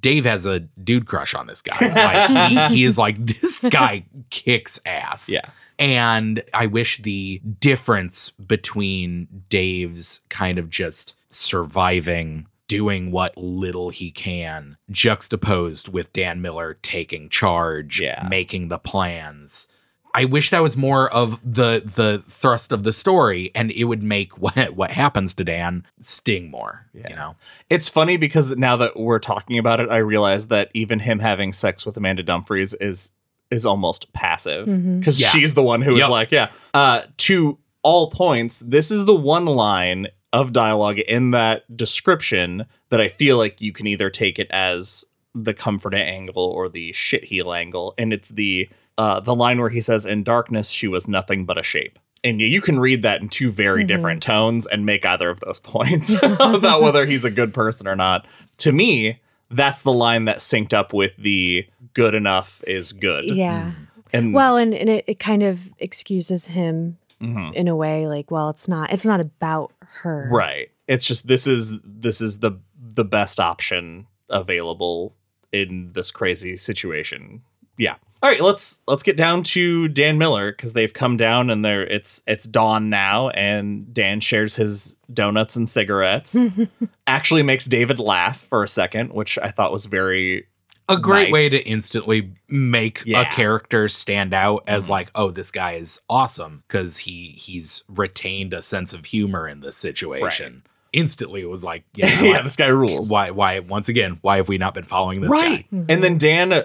Dave has a dude crush on this guy. <laughs> Like he, he is like this guy kicks ass. Yeah. And I wish the difference between Dave's kind of just surviving, doing what little he can, juxtaposed with Dan Miller taking charge, Yeah. making the plans. I wish that was more of the the thrust of the story, and it would make <laughs> what what happens to Dan sting more. Yeah. You know, It's funny because now that we're talking about it, I realize that even him having sex with Amanda Dumfries is is almost passive because Yeah. she's the one who is Yep. like, yeah. Uh, to all points, this is the one line of dialogue in that description that I feel like you can either take it as the comforting angle or the shit heel angle, and it's the uh, the line where he says, "In darkness, she was nothing but a shape." And you can read that in two very Mhm. different tones and make either of those <laughs> points <laughs> <laughs> about whether he's a good person or not. To me, that's the line that synced up with the good enough is good. Yeah. And Well, and, and it, it kind of excuses him Mhm. in a way, like, well, it's not it's not about her. right. It's just this is this is the the best option available in this crazy situation. Yeah. All right, let's let's get down to Dan Miller because they've come down and they're it's it's dawn now and Dan shares his donuts and cigarettes. <laughs> Actually makes David laugh for a second, which I thought was very a great way to instantly make Yeah. a character stand out as Mhm. like, oh, this guy is awesome because he he's retained a sense of humor in this situation. Instantly, it was like, <laughs> yeah, yeah, why- this guy rules. why why once again why have we not been following this right. guy? Mhm. And then Dan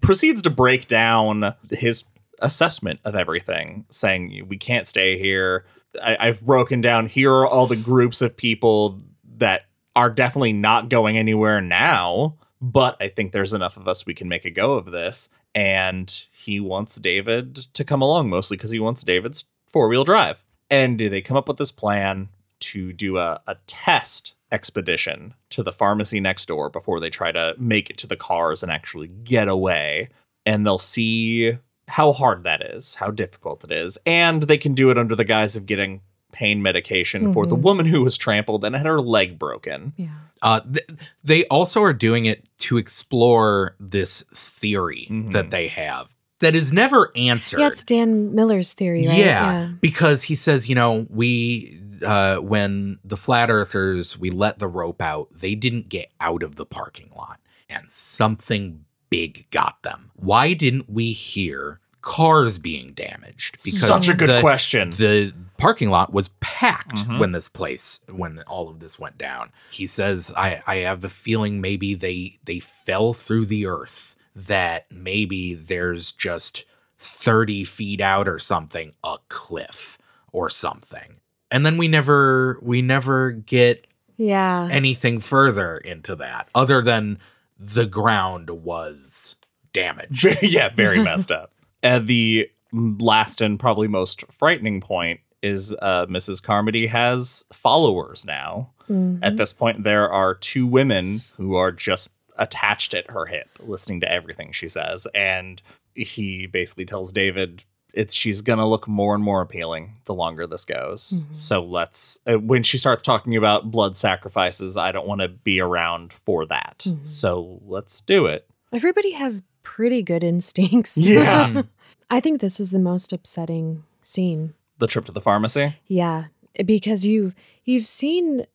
proceeds to break down his assessment of everything, saying, We can't stay here. I- I've broken down here are all the groups of people that are definitely not going anywhere now, but I think there's enough of us we can make a go of this. And he wants David to come along mostly because he wants David's four wheel drive. And they come up with this plan to do a, a test expedition to the pharmacy next door before they try to make it to the cars and actually get away. And they'll see how hard that is, how difficult it is. And they can do it under the guise of getting pain medication for the Mhm. woman who was trampled and had her leg broken. Yeah. Uh, th- they also are doing it to explore this theory Mhm. that they have that is never answered. Yeah, it's Dan Miller's theory, right? Yeah, because he says, you know, we uh, when the flat earthers we let the rope out, they didn't get out of the parking lot, and something big got them. Why didn't we hear cars being damaged? Such a good the- question. The parking lot was packed Mhm. when this place when all of this went down. He says, I, I have a feeling maybe they they fell through the earth. That maybe there's just 30 feet out or something, a cliff or something. And then we never we never get Yeah. anything further into that other than the ground was damaged. Very- <laughs> yeah, very <laughs> messed up. And the last and probably most frightening point is uh, Mrs. Carmody has followers now. Mhm. At this point, there are two women who are just attached at her hip, listening to everything she says. And he basically tells David it's she's gonna look more and more appealing the longer this goes. Mhm. So let's uh, when she starts talking about blood sacrifices, I don't want to be around for that. Mhm. So let's do it. Everybody has pretty good <laughs> instincts. Yeah. <laughs> I think this is the most upsetting scene. The trip to the pharmacy. Yeah, because you you've seen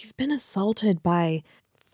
you've been assaulted by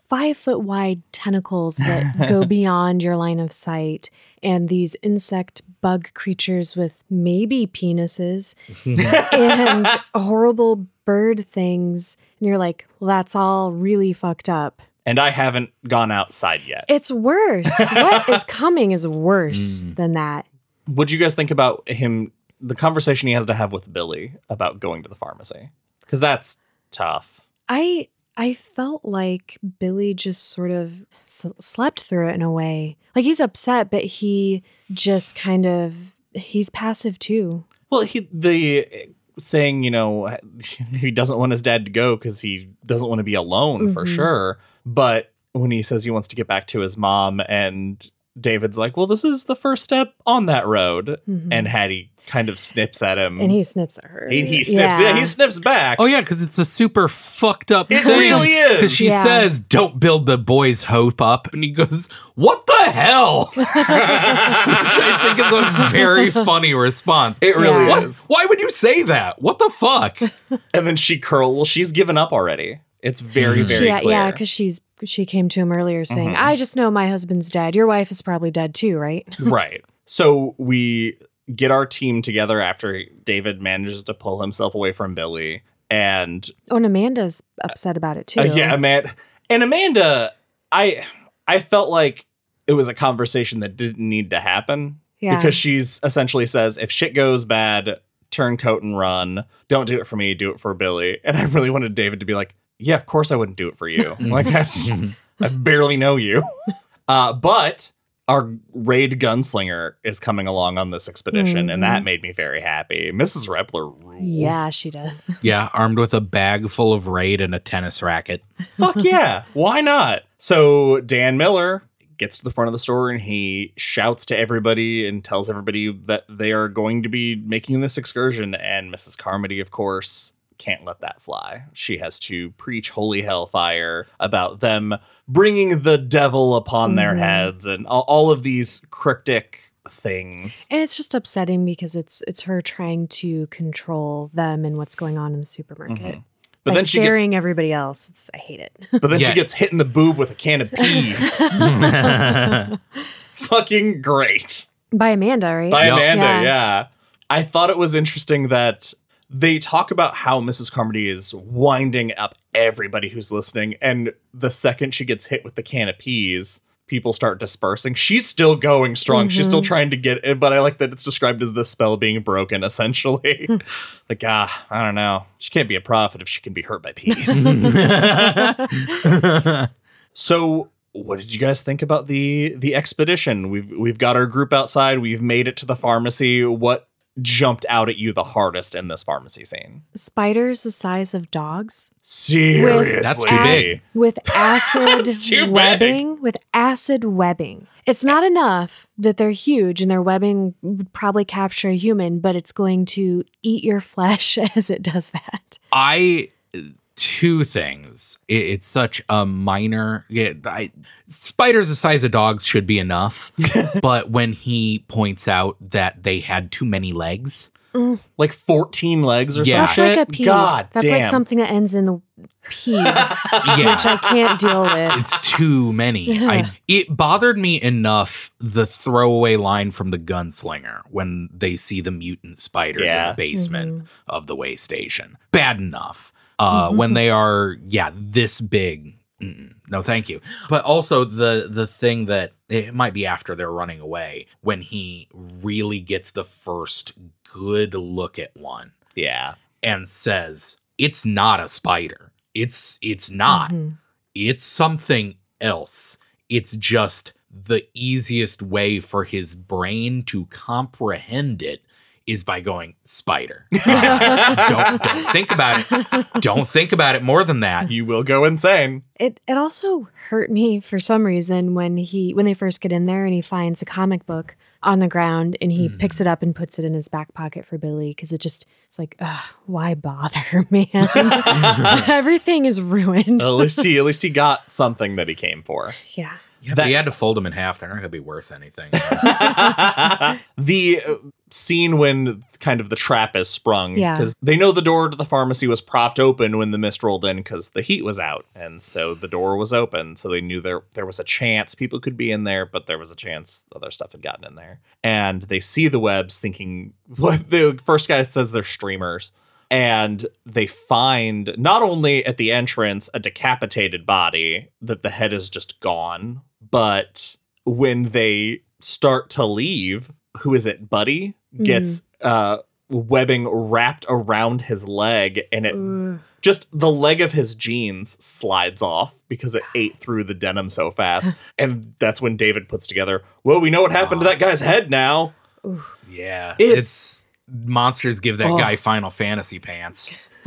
five foot wide tentacles that go <laughs> beyond your line of sight, and these insect bug creatures with maybe penises <laughs> and horrible bird things, and you're like, well, that's all really fucked up. And I haven't gone outside yet. It's worse. what <laughs> is coming is worse Mm. than that. What'd you guys think about him, the conversation he has to have with Billy about going to the pharmacy? Because that's tough. I I felt like Billy just sort of slept through it in a way. Like he's upset, but he just kind of he's passive too. Well, he, the saying, you know, <laughs> he doesn't want his dad to go because he doesn't want to be alone for Mhm. sure. But when he says he wants to get back to his mom, and David's like, well, this is the first step on that road. Mhm. And Hattie kind of snips at him. and he snips at her. he, he snips, yeah. he snips back. Oh yeah, because it's a super fucked up It thing. really is. Because she Yeah. says, "Don't build the boy's hope up," and he goes, "What the hell?" <laughs> Which I think is a very <laughs> funny response. It really Yeah. What- is. Why would you say that? What the fuck? And then she curl. Well, she's given up already. It's very, Mhm. very yeah, clear. yeah, because she's she came to him earlier saying, Mhm. "I just know my husband's dead. Your wife is probably dead too, right?" <laughs> right. So we get our team together after David manages to pull himself away from Billy, and Oh, and Amanda's upset about it too. uh, yeah, Amanda and Amanda. I I felt like it was a conversation that didn't need to happen yeah. because she's essentially says if shit goes bad, turn coat and run. Don't do it for me. Do it for Billy. And I really wanted David to be like, yeah, of course I wouldn't do it for you. <laughs> like that's, I barely know you. <laughs> Uh, but our raid gunslinger is coming along on this expedition, and that made me very happy. Mrs. Reppler rules. yeah, she does. <laughs> yeah, armed with a bag full of raid and a tennis racket. Fuck yeah. Why not? So Dan Miller gets to the front of the store and he shouts to everybody and tells everybody that they are going to be making this excursion. And Mrs. Carmody, of course, can't let that fly. She has to preach holy hellfire about them bringing the devil upon their Mhm. heads and all, all of these cryptic things. And it's just upsetting because it's it's her trying to control them and what's going on in the supermarket. Mhm. But By then she gets scaring everybody else. It's, I hate it. but then Yeah. she gets hit in the boob with a can of peas. <laughs> <laughs> Fucking great. By Amanda, right? by Yep. Amanda. Yeah. Yeah. I thought it was interesting that they talk about how Mrs. Carmody is winding up everybody who's listening, and the second she gets hit with the can of peas, people start dispersing. She's still going strong. She's still Mhm. trying to get it, but I like that it's described as the spell being broken, essentially. Hmm. <laughs> like, ah, I don't know. She can't be a prophet if she can be hurt by peas. <laughs> <laughs> So, what did you guys think about the the expedition? We've we've got our group outside. We've made it to the pharmacy. What jumped out at you the hardest in this pharmacy scene? Spiders the size of dogs Seriously. That's too big. with <laughs> acid That's too big. webbing. With acid webbing. It's not enough that they're huge and their webbing would probably capture a human, but it's going to eat your <laughs> flesh as it does that. I two things. It, it's such a minor. Yeah, I, spiders the size of dogs should be enough, <laughs> but when he points out that they had too many legs, Like 14 legs or Yeah. That's like shit? a pee. God That's damn. like something that ends in the pee, <laughs> yeah, which I can't deal with. it's too many. I it bothered me enough the throwaway line from the gunslinger when they see the mutant spiders in the basement Mm-hmm. of the way station. Bad enough. Uh, when they are yeah this big. mm-mm, no, thank you. But also the the thing that it might be after they're running away when he really gets the first good look at one yeah. and says it's not a spider. It's it's not Mhm. it's something else. It's just the easiest way for his brain to comprehend it is by going spider. Uh, <laughs> don't, don't think about it. Don't think about it more than that. You will go insane. It it also hurt me for some reason when he when they first get in there and he finds a comic book on the ground and he Mhm. picks it up and puts it in his back pocket for Billy because it just it's like ugh, why bother <laughs> man <laughs> everything is ruined at least he at least he got something that he came for. yeah Yeah, That- but you had to fold them in half. They're not going to be worth anything. <laughs> <laughs> the uh, scene when kind of the trap is sprung Yeah. because they know the door to the pharmacy was propped open when the mist rolled in because the heat was out and so the door was open so they knew there there was a chance people could be in there but there was a chance other stuff had gotten in there and they see the webs thinking <laughs> what the first guy says they're streamers and they find not only at the entrance a decapitated body that the head is just gone but when they start to leave who is it buddy gets uh webbing wrapped around his leg and it Ugh. just the leg of his jeans slides off because it ate through the denim so fast <sighs> and that's when david puts together well we know what happened to that guy's head now yeah. It's- It's, monsters give that Oh. guy Final Fantasy pants. <laughs> <laughs>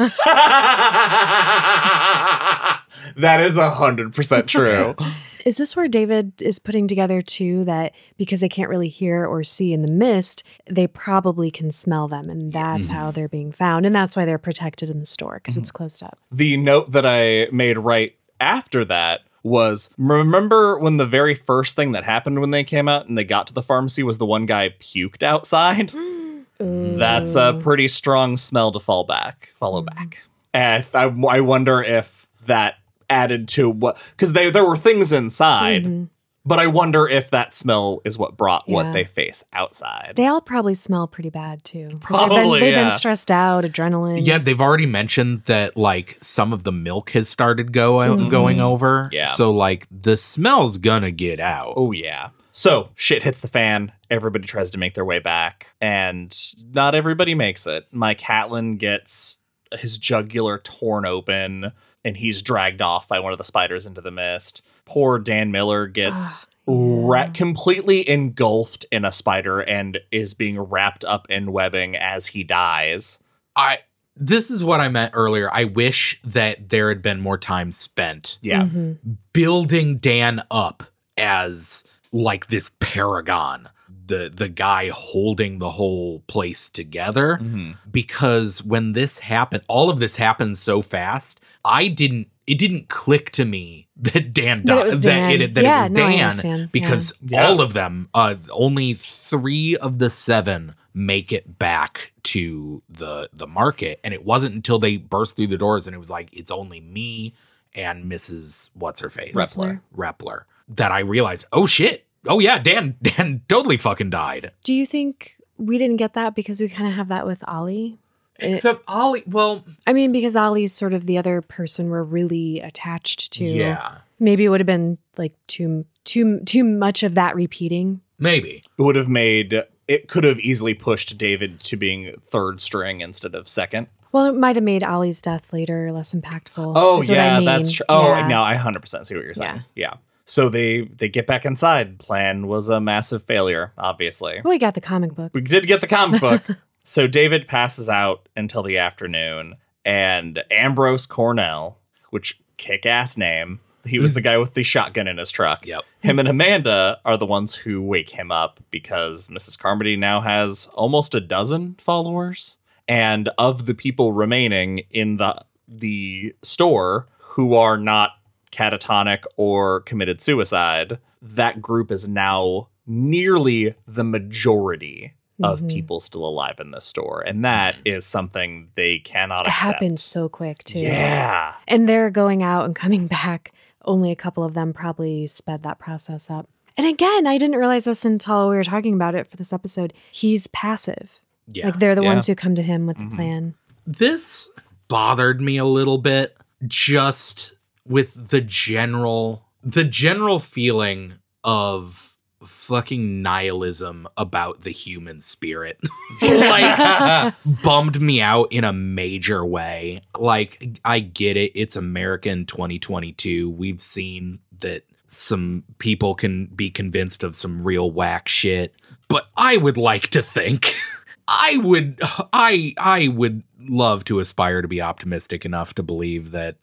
that is a hundred percent true <laughs> is this where David is putting together too that because they can't really hear or see in the mist they probably can smell them and that's how they're being found and that's why they're protected in the store because it's mm-hmm. closed up? The note that I made right after that was remember when the very first thing that happened when they came out and they got to the pharmacy was the one guy puked outside? <gasps> That's a pretty strong smell to fall back, follow mm-hmm. back. And I, I wonder if that added to what because they there were things inside, Mhm. but I wonder if that smell is what brought Yeah. what they face outside. They all probably smell pretty bad too. 'Cause they've been, Probably, they've yeah. been stressed out, adrenaline. Yeah, they've already mentioned that like some of the milk has started go Mhm. going over. Yeah. So like the smell's gonna get out. Oh yeah. So shit hits the fan. Everybody tries to make their way back, and not everybody makes it. Mike Hatlen gets his jugular torn open, and he's dragged off by one of the spiders into the mist. Poor Dan Miller gets Ah, ra- completely engulfed in a spider and is being wrapped up in webbing as he dies. I this is what I meant earlier. I wish that there had been more time spent Yeah. Mhm. building Dan up as like this paragon, the the guy holding the whole place together. Mhm. Because when this happened, all of this happened so fast. I didn't. It didn't click to me <laughs> that Dan That it died. was That Dan. it, that Yeah, it was no, I Dan understand. because Yeah. all of them, uh, only three of the seven make it back to the the market, and it wasn't until they burst through the doors and it was like it's only me and Mrs. What's her face Reppler. Reppler that I realized. Oh shit! Oh yeah, Dan <laughs> Dan totally fucking died. Do you think we didn't get that because we kind of have that with Ollie? It- Except Ollie. Well, I mean, because Ollie's sort of the other person we're really attached to. yeah, Maybe it would have been like too too too much of that repeating. maybe. It would have made it could have easily pushed David to being third string instead of second. Well, it might have made Ollie's death later less impactful. Oh is what I yeah, mean. that's true. Oh Yeah. no, I hundred percent see what you're saying. Yeah. So they they get back inside. Plan was a massive failure. Obviously, we got the comic book. we did get the comic <laughs> book. So David passes out until the afternoon, and Ambrose Cornell, which kick ass name, he was the guy with the shotgun in his truck. Yep. Him and Amanda are the ones who wake him up because Mrs. Carmody now has almost a dozen followers. And of the people remaining in the the store who are not catatonic or committed suicide, that group is now nearly the majority of Mhm. people still alive in this store. And that is something they cannot It accept. happened so quick too. Yeah. And they're going out and coming <laughs> back. Only a couple of them probably sped that process up. And again, I didn't realize this until we were talking about it for this episode. He's passive. Yeah. Like they're the Yeah. ones who come to him with Mhm. the plan. this bothered me a little bit just with the general the general feeling of fucking nihilism about the human spirit. <laughs> Like <laughs> bummed me out in a major way. Like i get it. It's american 2022 we've seen that some people can be convinced of some real whack shit but i would like to think <laughs> i would i i would love to aspire to be optimistic enough to believe that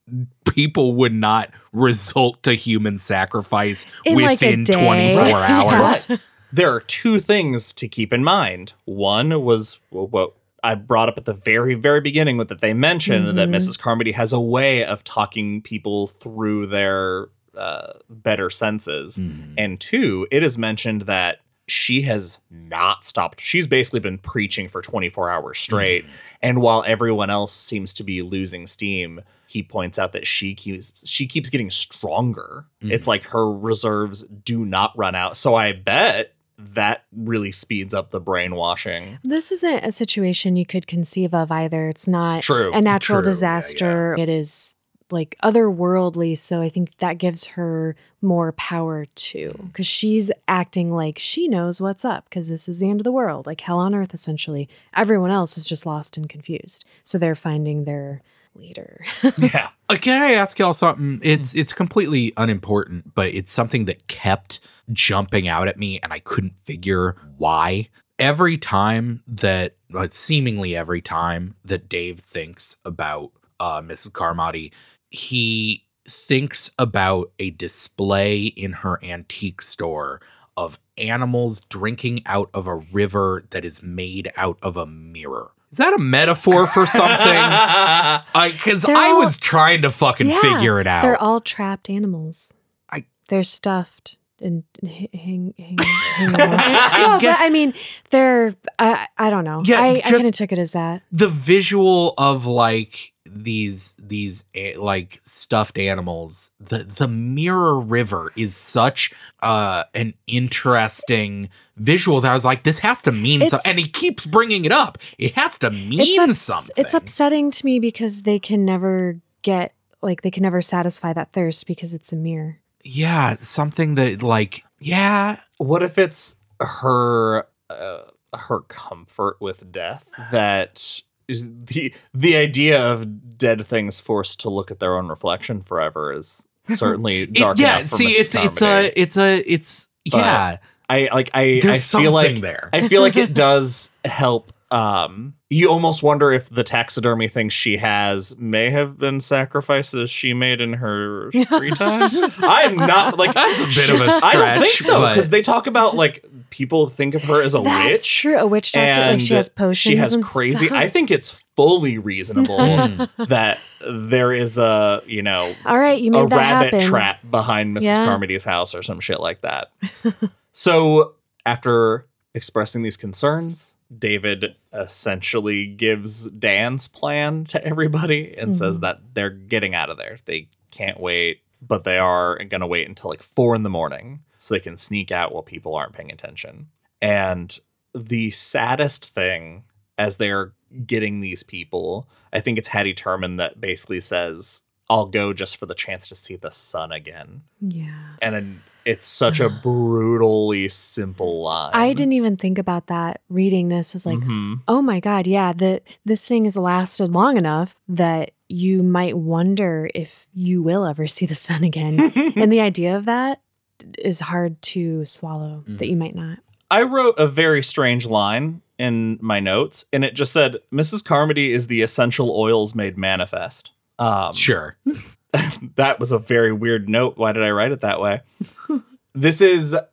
people would not result to human sacrifice In, within day. 24 <laughs> hours Yeah. there are two things to keep in mind. One was what I brought up at the very, very beginning with that they mentioned that Mhm. Mrs. Carmody has a way of talking people through their uh, better senses. Mhm. And two, it is mentioned that she has not stopped. She's basically been preaching for 24 hours straight. And while everyone else seems to be losing steam, he points out that she keeps she keeps getting stronger. Mhm. It's like her reserves do not run out. So I bet that really speeds up the brainwashing. This isn't a situation you could conceive of either. It's not True. a natural True, yeah, disaster. It is like otherworldly. So I think that gives her more power too, because she's acting like she knows what's up, because this is the end of the world, like hell on earth, essentially. Everyone else is just lost and confused. So they're finding their leader. <laughs> yeah. Uh, can I ask y'all something? It's it's completely unimportant, but it's something that kept jumping out at me, and I couldn't figure why. Every time that, uh, seemingly every time that Dave thinks about uh, Mrs. Carmody, he thinks about a display in her antique store of animals drinking out of a river that is made out of a mirror. Is that a metaphor for something? <laughs> I because They're I all- was trying to fucking Yeah, figure it out. They're all trapped animals. I- they're stuffed and h- hang, hang, <laughs> hang I no, get- but I mean, they're. I I don't know. Yeah, I, I just- kind of took it as that. the visual of like these these like stuffed animals the the mirror river is such uh an interesting visual that i was like this has to mean something and he keeps bringing it up. It has to mean It's ups- something. It's upsetting to me because they can never get like they can never satisfy that thirst because it's a mirror. yeah something that like yeah. What if it's her uh, her comfort with death that is the the idea of dead things forced to look at their own reflection forever is <laughs> certainly It- dark yeah enough for see it's it's a it's a it's But yeah I like I there's I feel like there I feel like it <laughs> does help. Um, you almost wonder if the taxidermy things she has may have been sacrifices she made in her free <laughs> time. I'm not like That's a bit of a I don't think stretch, so but- because they talk about like people think of her as a That's witch. true. A witch doctor, like she has potions. She has and crazy. stuff. I think it's fully reasonable Mm. that there is a you know All right, you a made that rabbit happen. trap behind Mrs. Yeah. Carmody's house or some shit like that. <laughs> so after expressing these concerns, David essentially gives Dan's plan to everybody and says Mhm. that they're getting out of there. They can't wait, but they are going to wait until like four in the morning so they can sneak out while people aren't paying attention. And the saddest thing as they're getting these people, I think it's Hattie Turman that basically says, I'll go just for the chance to see the sun again. Yeah. And then it's such a <sighs> brutally simple line. I didn't even think about that reading this as like, Mhm. oh my God, yeah, the this thing has lasted long enough that you might wonder if you will ever see the sun again. <laughs> and the idea of that is hard to swallow that you might not. I wrote a very strange line in my notes, and it just said Mrs. Carmody is the essential oils made manifest. Um, Sure. <laughs> <laughs> that was a very weird note. Why did I write it that way? <laughs> this is uh,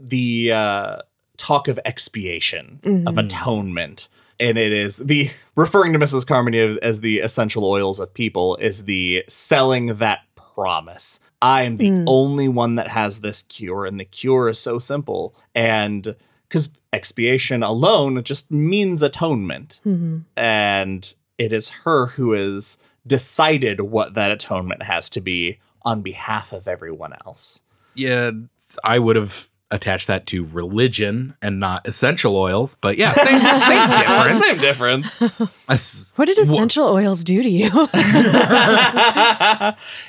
the uh, talk of expiation, of Mhm. atonement. And it is the referring to Mrs. Carmody as the essential oils of people is the selling that promise. I am the Mm. only one that has this cure, and the cure is so simple. And because expiation alone just means atonement Mhm. and it is her who has decided what that atonement has to be on behalf of everyone else. Yeah, I would have attached that to religion and not essential oils, but yeah, same, <laughs> same <laughs> difference. Same difference. What did wha- essential oils do to you? <laughs>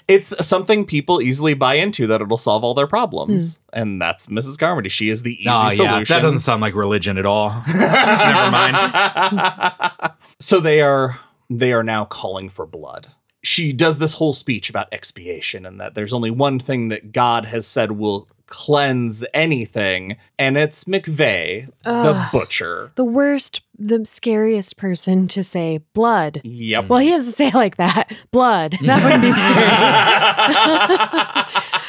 it's something people easily buy into that it'll solve all their problems. Hmm. And that's Mrs. Carmody. She is the easy Oh, solution. yeah, that doesn't sound like religion at all. Never mind. so they are they are now calling for blood. She does this whole speech about expiation and that there's only one thing that God has said will cleanse anything, and it's McVey, the butcher. the worst, the scariest person to say blood. Yep. Well, he doesn't say it like that. Blood. That would be scary.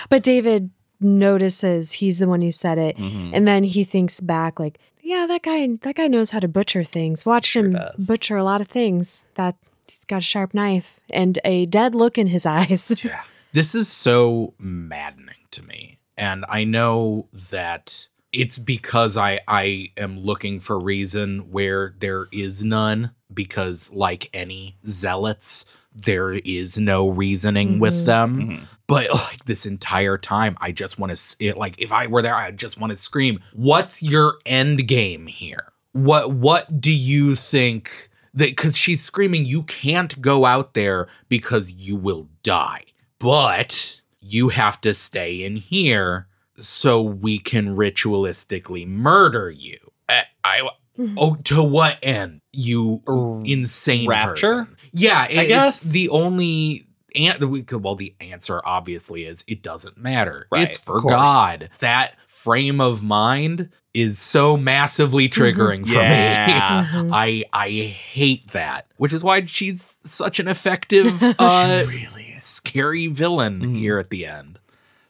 <laughs> but David notices he's the one who said it, Mhm. and then he thinks back, like, yeah, that guy, that guy knows how to butcher things. Watched Sure him does. butcher a lot of things. That he's got a sharp knife and a dead look in his <laughs> eyes. Yeah. This is so maddening to me. And I know that it's because I I am looking for reason where there is none because like any zealots there is no reasoning with Mhm. them. Mhm. But like this entire time I just want to like if I were there I just want to scream, "What's your end game here? What what do you think that cuz she's screaming you can't go out there because you will die." but you have to stay in here so we can ritualistically murder you. I, I oh, to what end? You insane Rapture? person. Yeah, it- guess. it's the only. An- we could- well, the answer obviously is it doesn't matter. Right, it's for. God. That frame of mind is so massively triggering for Yeah. <laughs> me. Mhm. I I hate that, which is why she's such an effective, <laughs> uh, really scary villain Mhm. here at the end.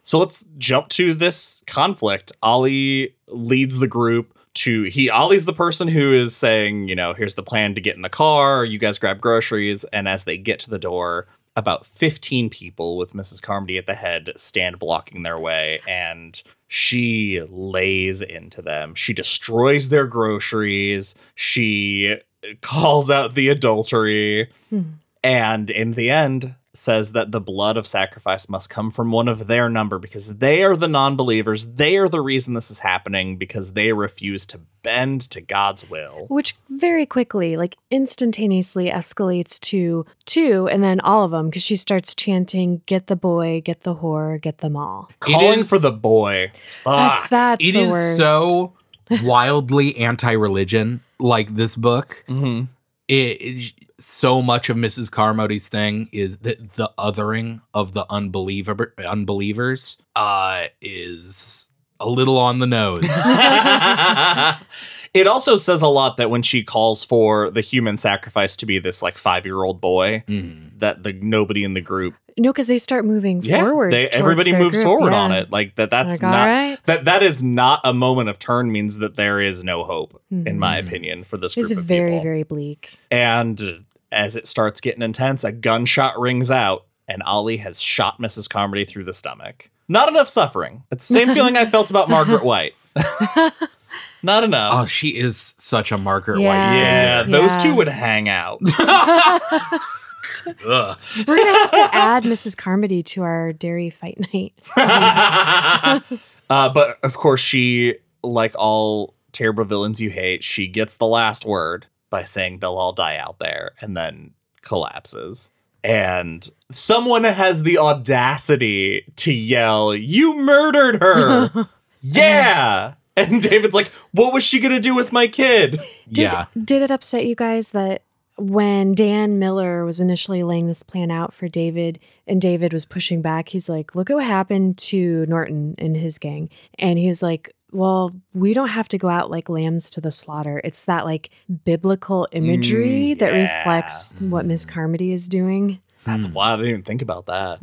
So let's jump to this conflict. Ollie leads the group to he Ollie's the person who is saying, you know, here's the plan to get in the car, you guys grab groceries, and as they get to the door, about 15 people with Mrs. Carmody at the head stand blocking their way and she lays into them. She destroys their groceries. She calls out the adultery Hmm. and in the end says that the blood of sacrifice must come from one of their number because they are the non-believers they are the reason this is happening because they refuse to bend to god's will Which very quickly, like instantaneously escalates to two and then all of them because she starts chanting, Get the boy, get the whore, get them all. calling is- for the boy That's, Fuck. that's It the is worst. so <laughs> wildly anti-religion, like this book. Mhm. It is so much of Mrs. Carmody's thing is that the othering of the unbeliever unbelievers uh is a little on the nose. <laughs> <laughs> it also says a lot that when she calls for the human sacrifice to be this like five-year-old boy Mhm. that the nobody in the group No, because they start moving forward. they everybody their moves group, forward on it like that that's Like, not right. that that is not a moment of turn means that there is no hope in my Mhm. opinion for this group It's of Mm-hmm. very, people very bleak. and as it starts getting intense a gunshot rings out and ollie has shot mrs carmody through the stomach not enough suffering it's the same feeling i felt about <laughs> margaret white <laughs> not enough Oh, she is such a Margaret Yeah. White. yeah, Yeah. those two would hang out <laughs> We're gonna have to add Mrs. Carmody to our Derry fight night. <laughs> <laughs> uh, but of course, she, like all terrible villains you hate, she gets the last word by saying they'll all die out there and then collapses. And someone has the audacity to yell, You murdered her! yeah! And David's like, What was she gonna do with my kid? Did, yeah. Did it upset you guys that when Dan Miller was initially laying this plan out for David and David was pushing back, he's like, look at what happened to Norton and his gang. And he was like, well, we don't have to go out like lambs to the slaughter. It's that like biblical imagery Mm, that yeah. reflects what Miss Carmody is doing. That's Hmm. why I didn't even think about that.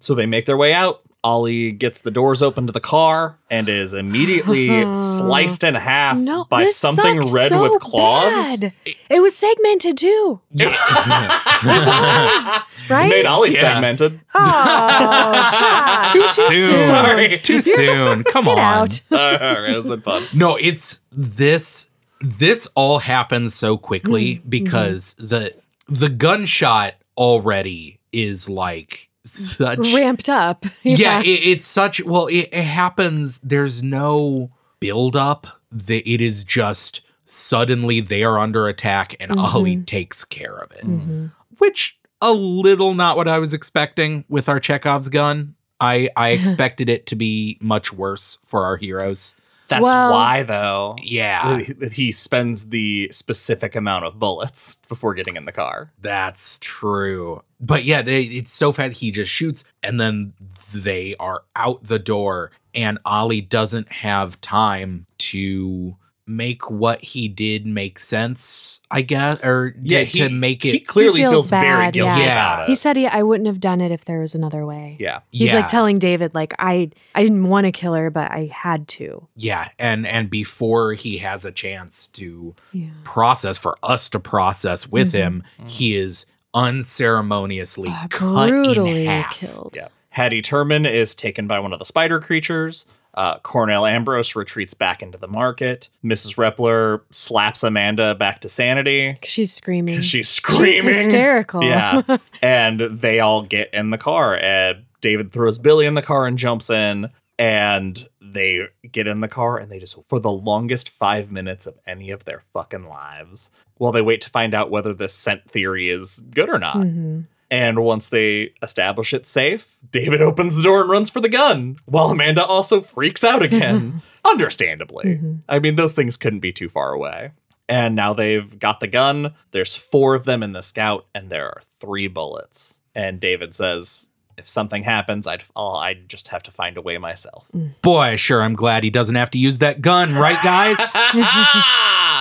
So they make their way out. Ollie gets the doors open to the car and is immediately <laughs> sliced in half No, by this something sucked red so with claws. bad. It was segmented too, it <laughs> was right? made Ollie Yeah. segmented. Oh, <laughs> Josh, Too soon. Sorry. Too soon. Come Get on. out. All right, it's been fun. No, it's this this all happens so quickly mm-hmm. because the the gunshot already is like such Ramped up. <laughs> yeah, it, it's such well it, it happens there's no build up the, it is just suddenly they are under attack and Mhm. ollie takes care of it Mhm. which a little not what i was expecting with our chekhov's gun i i <laughs> expected it to be much worse for our heroes That's Well- why, though, yeah he spends the specific amount of bullets before getting in the car. That's true. But yeah, they, it's so fast. He just shoots, and then they are out the door, and Ollie doesn't have time to make what he did make sense. I guess, or Yeah, to, he, to make he it. clearly He feels feels, very bad, guilty yeah. about it. He said he, I wouldn't have done it if there was another way. yeah. He's yeah, like telling David, like, I I didn't want to kill her, but I had to. yeah, and and before he has a chance to Yeah. process for us to process with Mhm. him, he is unceremoniously Uh, cut brutally in half. killed. Yeah. Hattie Turman is taken by one of the spider creatures. Uh, Cornell Ambrose retreats back into the market. Mrs. Reppler slaps Amanda back to sanity. She's screaming. she's She's screaming. hysterical. Yeah. <laughs> and they all get in the car. And David throws Billy in the car and jumps in. And they get in the car and they just, for the longest five minutes of any of their fucking lives, while they wait to find out whether this scent theory is good or not. Mhm. And once they establish it safe, David opens the door and runs for the gun, while Amanda also freaks out again. <laughs> Understandably. Mhm. I mean, those things couldn't be too far away. And now they've got the gun. There's four of them in the scout, and there are three bullets. And David says, if something happens, I'd, I'll, I'd just have to find a way myself. Boy, sure, I'm glad he doesn't have to use that gun, right, guys? <laughs> <laughs>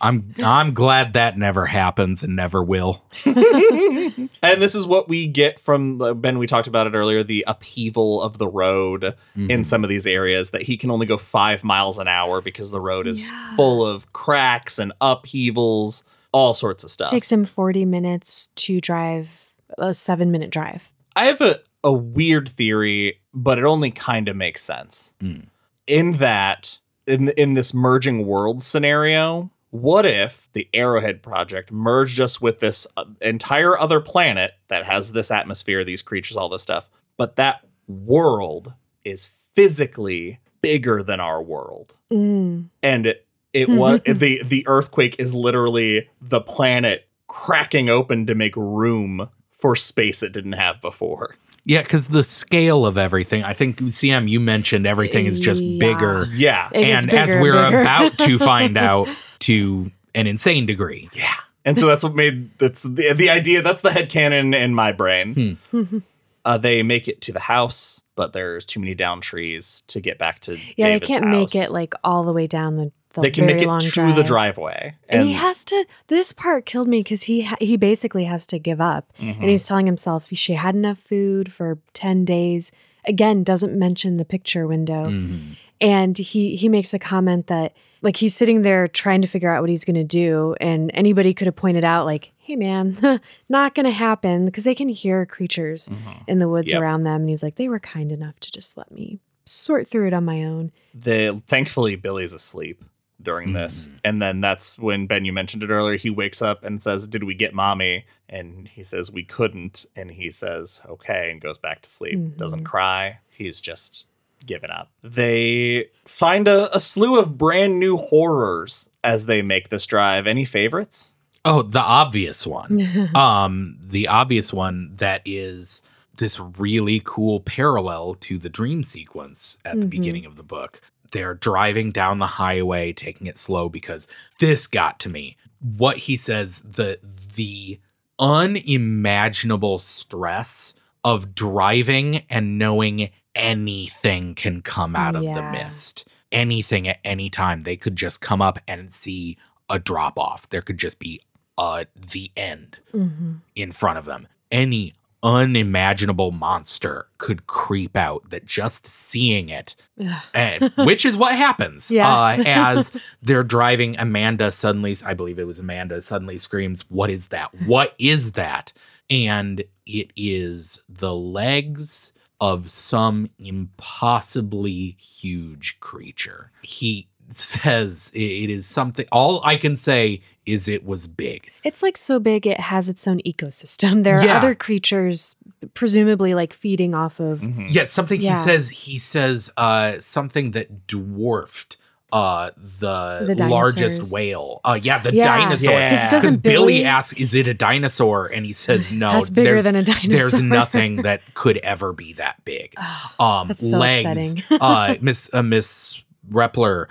I'm I'm glad that never happens and never will. <laughs> and this is what we get from uh, Ben. We talked about it earlier the upheaval of the road Mm-hmm. in some of these areas that he can only go five miles an hour because the road is Yeah. full of cracks and upheavals, all sorts of stuff. Takes him 40 minutes to drive a seven minute drive. I have a, a weird theory, but it only kind of makes sense. Mm. In that, in in this merging world scenario, what if the Arrowhead Project merged us with this uh, entire other planet that has this atmosphere, these creatures, all this stuff, but that world is physically bigger than our world, Mm. and it, it <laughs> was the the earthquake is literally the planet cracking open to make room for space it didn't have before. Yeah, because the scale of everything, I think CM, you mentioned everything is just Yeah. bigger. Yeah. It and as bigger and we're bigger. about to find <laughs> out to an insane degree. Yeah. And so that's what made that's the, the idea. That's the head headcanon in my brain. Uh, they make it to the house, but there's too many down trees to get back to. Yeah, David's they can't make it like all the way down the, the they can make it to drive. the driveway, And, he has to. This part killed me because he ha- he basically has to give up, Mhm. and he's telling himself she had enough food for ten days. Again, doesn't mention the picture window, Mhm. and he he makes a comment that like he's sitting there trying to figure out what he's going to do, and anybody could have pointed out like, "Hey, man, <laughs> not going to happen," because they can hear creatures Mhm. in the woods Yep. around them, and he's like, "They were kind enough to just let me sort through it on my own." the thankfully Billy's asleep during this, and then that's when Ben you mentioned it earlier. He wakes up and says, "Did we get mommy?" And he says, "We couldn't." And he says, "Okay," and goes back to sleep. Mhm. Doesn't cry. He's just given up. They find a, a slew of brand new horrors as they make this drive. Any favorites? Oh, the obvious one. <laughs> um, the obvious one that is this really cool parallel to the dream sequence at the Mhm. beginning of the book. They're driving down the highway, taking it slow because this got to me. What he says, the the unimaginable stress of driving and knowing anything can come out of the mist. anything at any time. They could just come up and see a drop off. There could just be uh the end hmm in front of them. Any unimaginable monster could creep out that just seeing it and which is what happens <laughs> Yeah. uh, as <laughs> they're driving amanda suddenly i believe it was amanda suddenly screams what is that what is that and it is the legs of some impossibly huge creature he says it is something all i can say is it was big It's like so big it has its own ecosystem. <laughs> There are Yeah. other creatures presumably like feeding off of Mhm. Yet something Yeah. he says he says uh something that dwarfed uh the, The largest whale. Uh yeah, the Yeah. dinosaurs. Yeah. 'Cause Because doesn't Billy, Billy- asks, "Is it a dinosaur?" and he says, <laughs> "No, That's bigger there's, than a dinosaur. there's nothing <laughs> that could ever be that big." Um so legs. uh <laughs> Miss uh, Miss Reppler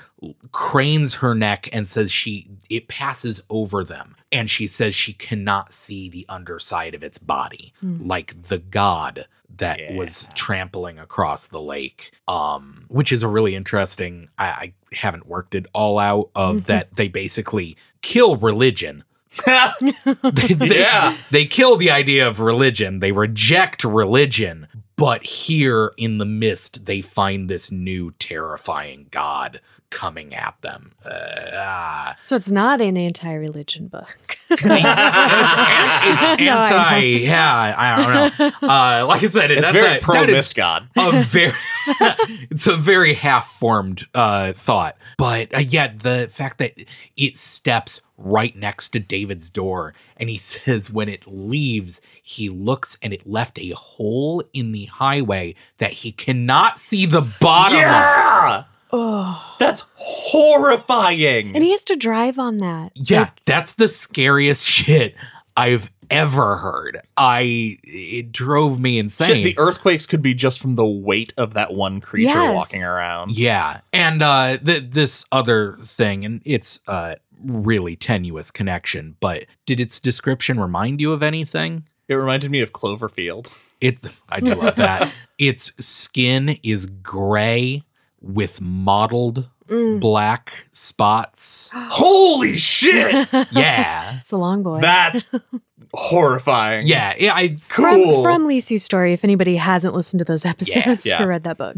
cranes her neck and says she it passes over them and she says she cannot see the underside of its body Hmm. like the god that was trampling across the lake um which is a really interesting i, I haven't worked it all out of that they basically kill religion. They, <laughs> <laughs> they- Yeah. they kill the idea of religion. They reject religion. But here in the mist they find this new terrifying god coming at them uh, ah. So it's not an anti-religion book. <laughs> it's, an- it's <laughs> No, I anti yeah i don't know uh like i said It's that's very a, pro mist god. a very <laughs> it's a very half-formed uh thought but uh, yet the fact that it steps right next to david's door and he says when it leaves he looks and it left a hole in the highway that he cannot see the bottom of Yeah, oh. that's horrifying. And he has to drive on that. yeah Like, that's the scariest <laughs> shit i've ever heard i it drove me insane Shit, the earthquakes could be just from the weight of that one creature Yes. walking around. Yeah, and uh, th- this other thing, and it's a really tenuous connection, but did its description remind you of anything? It reminded me of Cloverfield. It's I do love that. <laughs> Its skin is gray with mottled mm. black spots. <gasps> Holy shit! <laughs> Yeah, It's a long boy. That's <laughs> horrifying. yeah, yeah. I Cool. From, from Lacey's story, if anybody hasn't listened to those episodes yeah. <laughs> or read that book.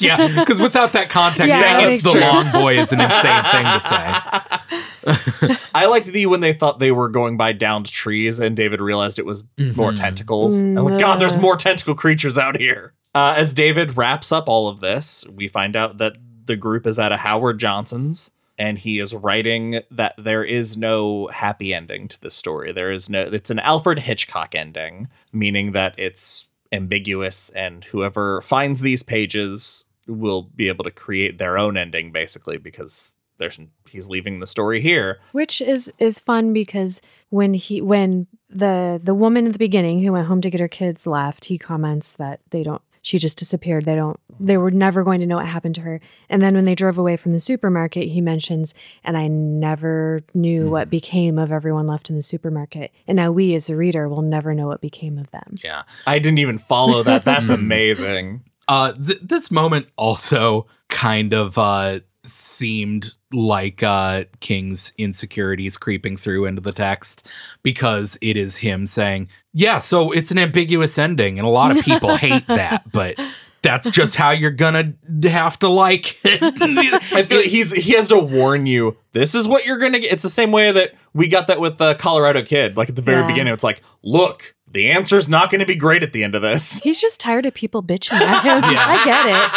yeah, because without that context, Yeah, saying that it's the sense. long boy is an insane thing to say. I liked the when they thought they were going by downed trees and David realized it was more Mhm. tentacles. I'm like, Mm, God, there's uh. more tentacle creatures out here. Uh, as David wraps up all of this, we find out that the group is at a Howard Johnson's and he is writing that there is no happy ending to the story. There is no, it's an Alfred Hitchcock ending, meaning that it's ambiguous and whoever finds these pages will be able to create their own ending basically because there's he's leaving the story here. Which is is fun because when he when the the woman at the beginning who went home to get her kids left, he comments that they don't she just disappeared. They don't they were never going to know what happened to her. And then when they drove away from the supermarket, he mentions, and I never knew what became of everyone left in the supermarket. And now we as a reader will never know what became of them. Yeah. I didn't even follow that. That's <laughs> amazing. Uh, th- this moment also kind of uh, seemed like uh, King's insecurities creeping through into the text because it is him saying, Yeah, so it's an ambiguous ending, and a lot of people hate that, <laughs> but that's just how you're gonna have to like it. <laughs> I feel like he's he has to warn you. This is what you're gonna get. It's the same way that we got that with the Colorado Kid. Like at the very Yeah. beginning, it's like, look, the answer's not going to be great at the end of this. He's just tired of people bitching at <laughs> him. Yeah. I get it.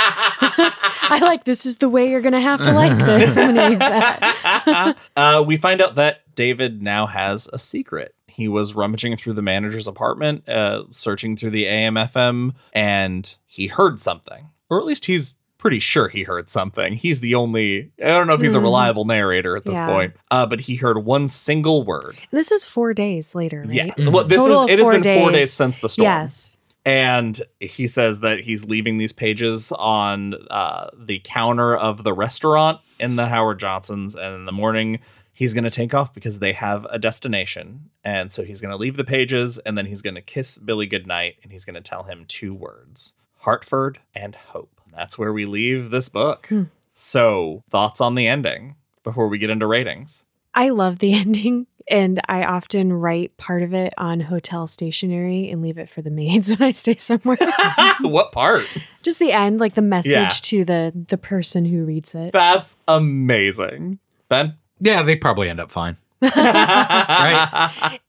<laughs> I like this is the way you're gonna have to like <laughs> this. I'm gonna use that. uh, we find out that David now has a secret. He was rummaging through the manager's apartment, uh, searching through the AM/FM, and he heard something, or at least he's pretty sure he heard something. He's the only. I don't know if he's a Mhm. reliable narrator at this Yeah. point, uh, but he heard one single word. This is four days later, right? Yeah. Mhm. Well, this Total is, it has four been four days. days since the storm. Yes. And he says that he's leaving these pages on uh, the counter of the restaurant in the Howard Johnsons. And in the morning, he's going to take off because they have a destination. And so he's going to leave the pages and then he's going to kiss Billy goodnight and he's going to tell him two words Hartford and hope. That's where we leave this book. Hmm. So, thoughts on the ending before we get into ratings? I love the <laughs> ending, and I often write part of it on hotel stationery and leave it for the <laughs> maids when I stay somewhere. <laughs> what part? Just the end, like the message Yeah. to the the person who reads it. That's amazing. Ben? Yeah, they probably end up fine. <laughs> right.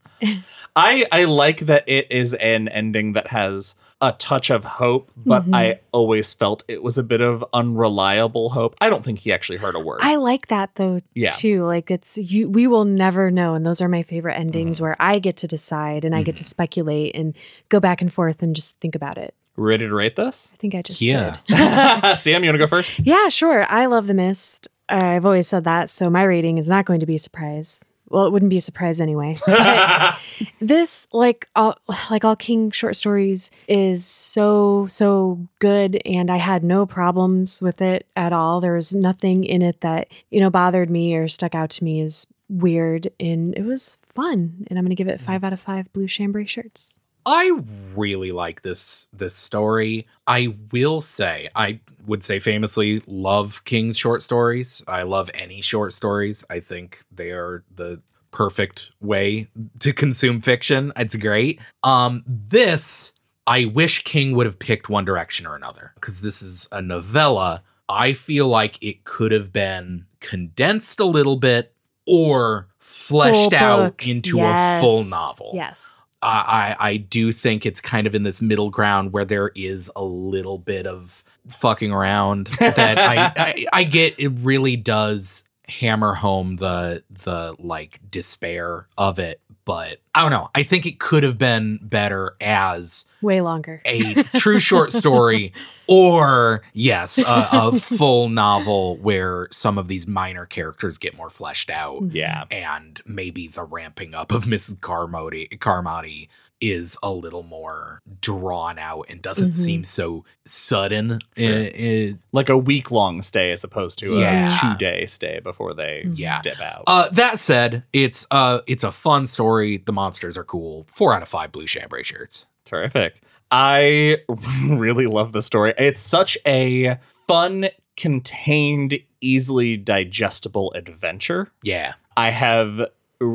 I I like that it is an ending that has a touch of hope, but Mhm. I always felt it was a bit of unreliable hope. I don't think he actually heard a word. I like that though Yeah. too. Like it's you we will never know and those are my favorite endings Mm-hmm. where I get to decide and I get to speculate and go back and forth and just think about it. Ready to rate this? I think I just Yeah. did. <laughs> <laughs> Sam, you want to go first? yeah, sure. I love The Mist. I've always said that, so my rating is not going to be a surprise. Well, it wouldn't be a surprise anyway. <laughs> This, like all like all King short stories, is so so good, and I had no problems with it at all. There was nothing in it that you know bothered me or stuck out to me as weird, and it was fun. And I'm gonna give it five out of five blue chambray shirts. I really like this this story. I will say, I would say famously love King's short stories. I love any short stories. I think they are the perfect way to consume fiction. It's great. Um this I wish King would have picked one direction or another because this is a novella. I feel like it could have been condensed a little bit or fleshed out into Yes. a full novel. Yes. I, I do think it's kind of in this middle ground where there is a little bit of fucking around that I, <laughs> I I get. It really does hammer home the the like despair of it, but I don't know. I think it could have been better as Way longer. a true short story <laughs> or yes a, a full novel where some of these minor characters get more fleshed out yeah. and maybe the ramping up of Mrs. Carmody Carmody is a little more drawn out and doesn't Mhm. seem so sudden. Sure. Eh, eh, Like a week long stay as opposed to Yeah. a two day stay before they Yeah. dip out. uh, that said, it's uh it's a fun story. The monsters are cool. Four out of five blue chambray shirts. Terrific. I <laughs> really love the story. It's such a fun, contained, easily digestible adventure. Yeah. I have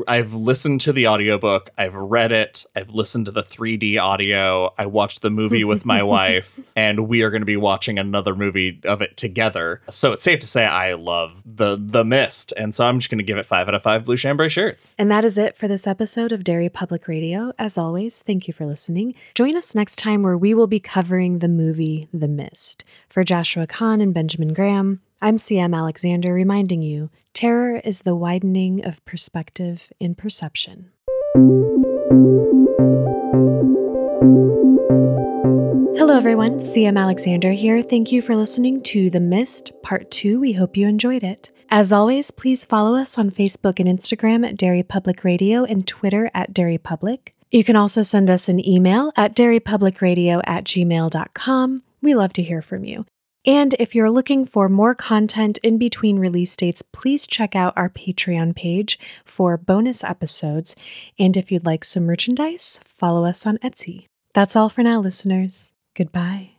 I've listened to the audiobook, I've read it, I've listened to the 3D audio, I watched the movie with my <laughs> wife, and we are going to be watching another movie of it together. So it's safe to say I love the the mist, and so I'm just going to give it 5 out of 5 blue chambray shirts. And that is it for this episode of Derry Public Radio. As always, thank you for listening. Join us next time where we will be covering the movie The Mist. For Joshua Kahn and Benjamin Graham, I'm CM Alexander reminding you terror is the widening of perspective in perception. Hello, everyone. CM Alexander here. Thank you for listening to The Mist Part 2. We hope you enjoyed it. As always, please follow us on Facebook and Instagram at Derry Public Radio and Twitter at Derry Public. You can also send us an email at derrypublicradio at gmail.com. We love to hear from you. And if you're looking for more content in between release dates, please check out our Patreon page for bonus episodes. And if you'd like some merchandise, follow us on Etsy. That's all for now, listeners. Goodbye.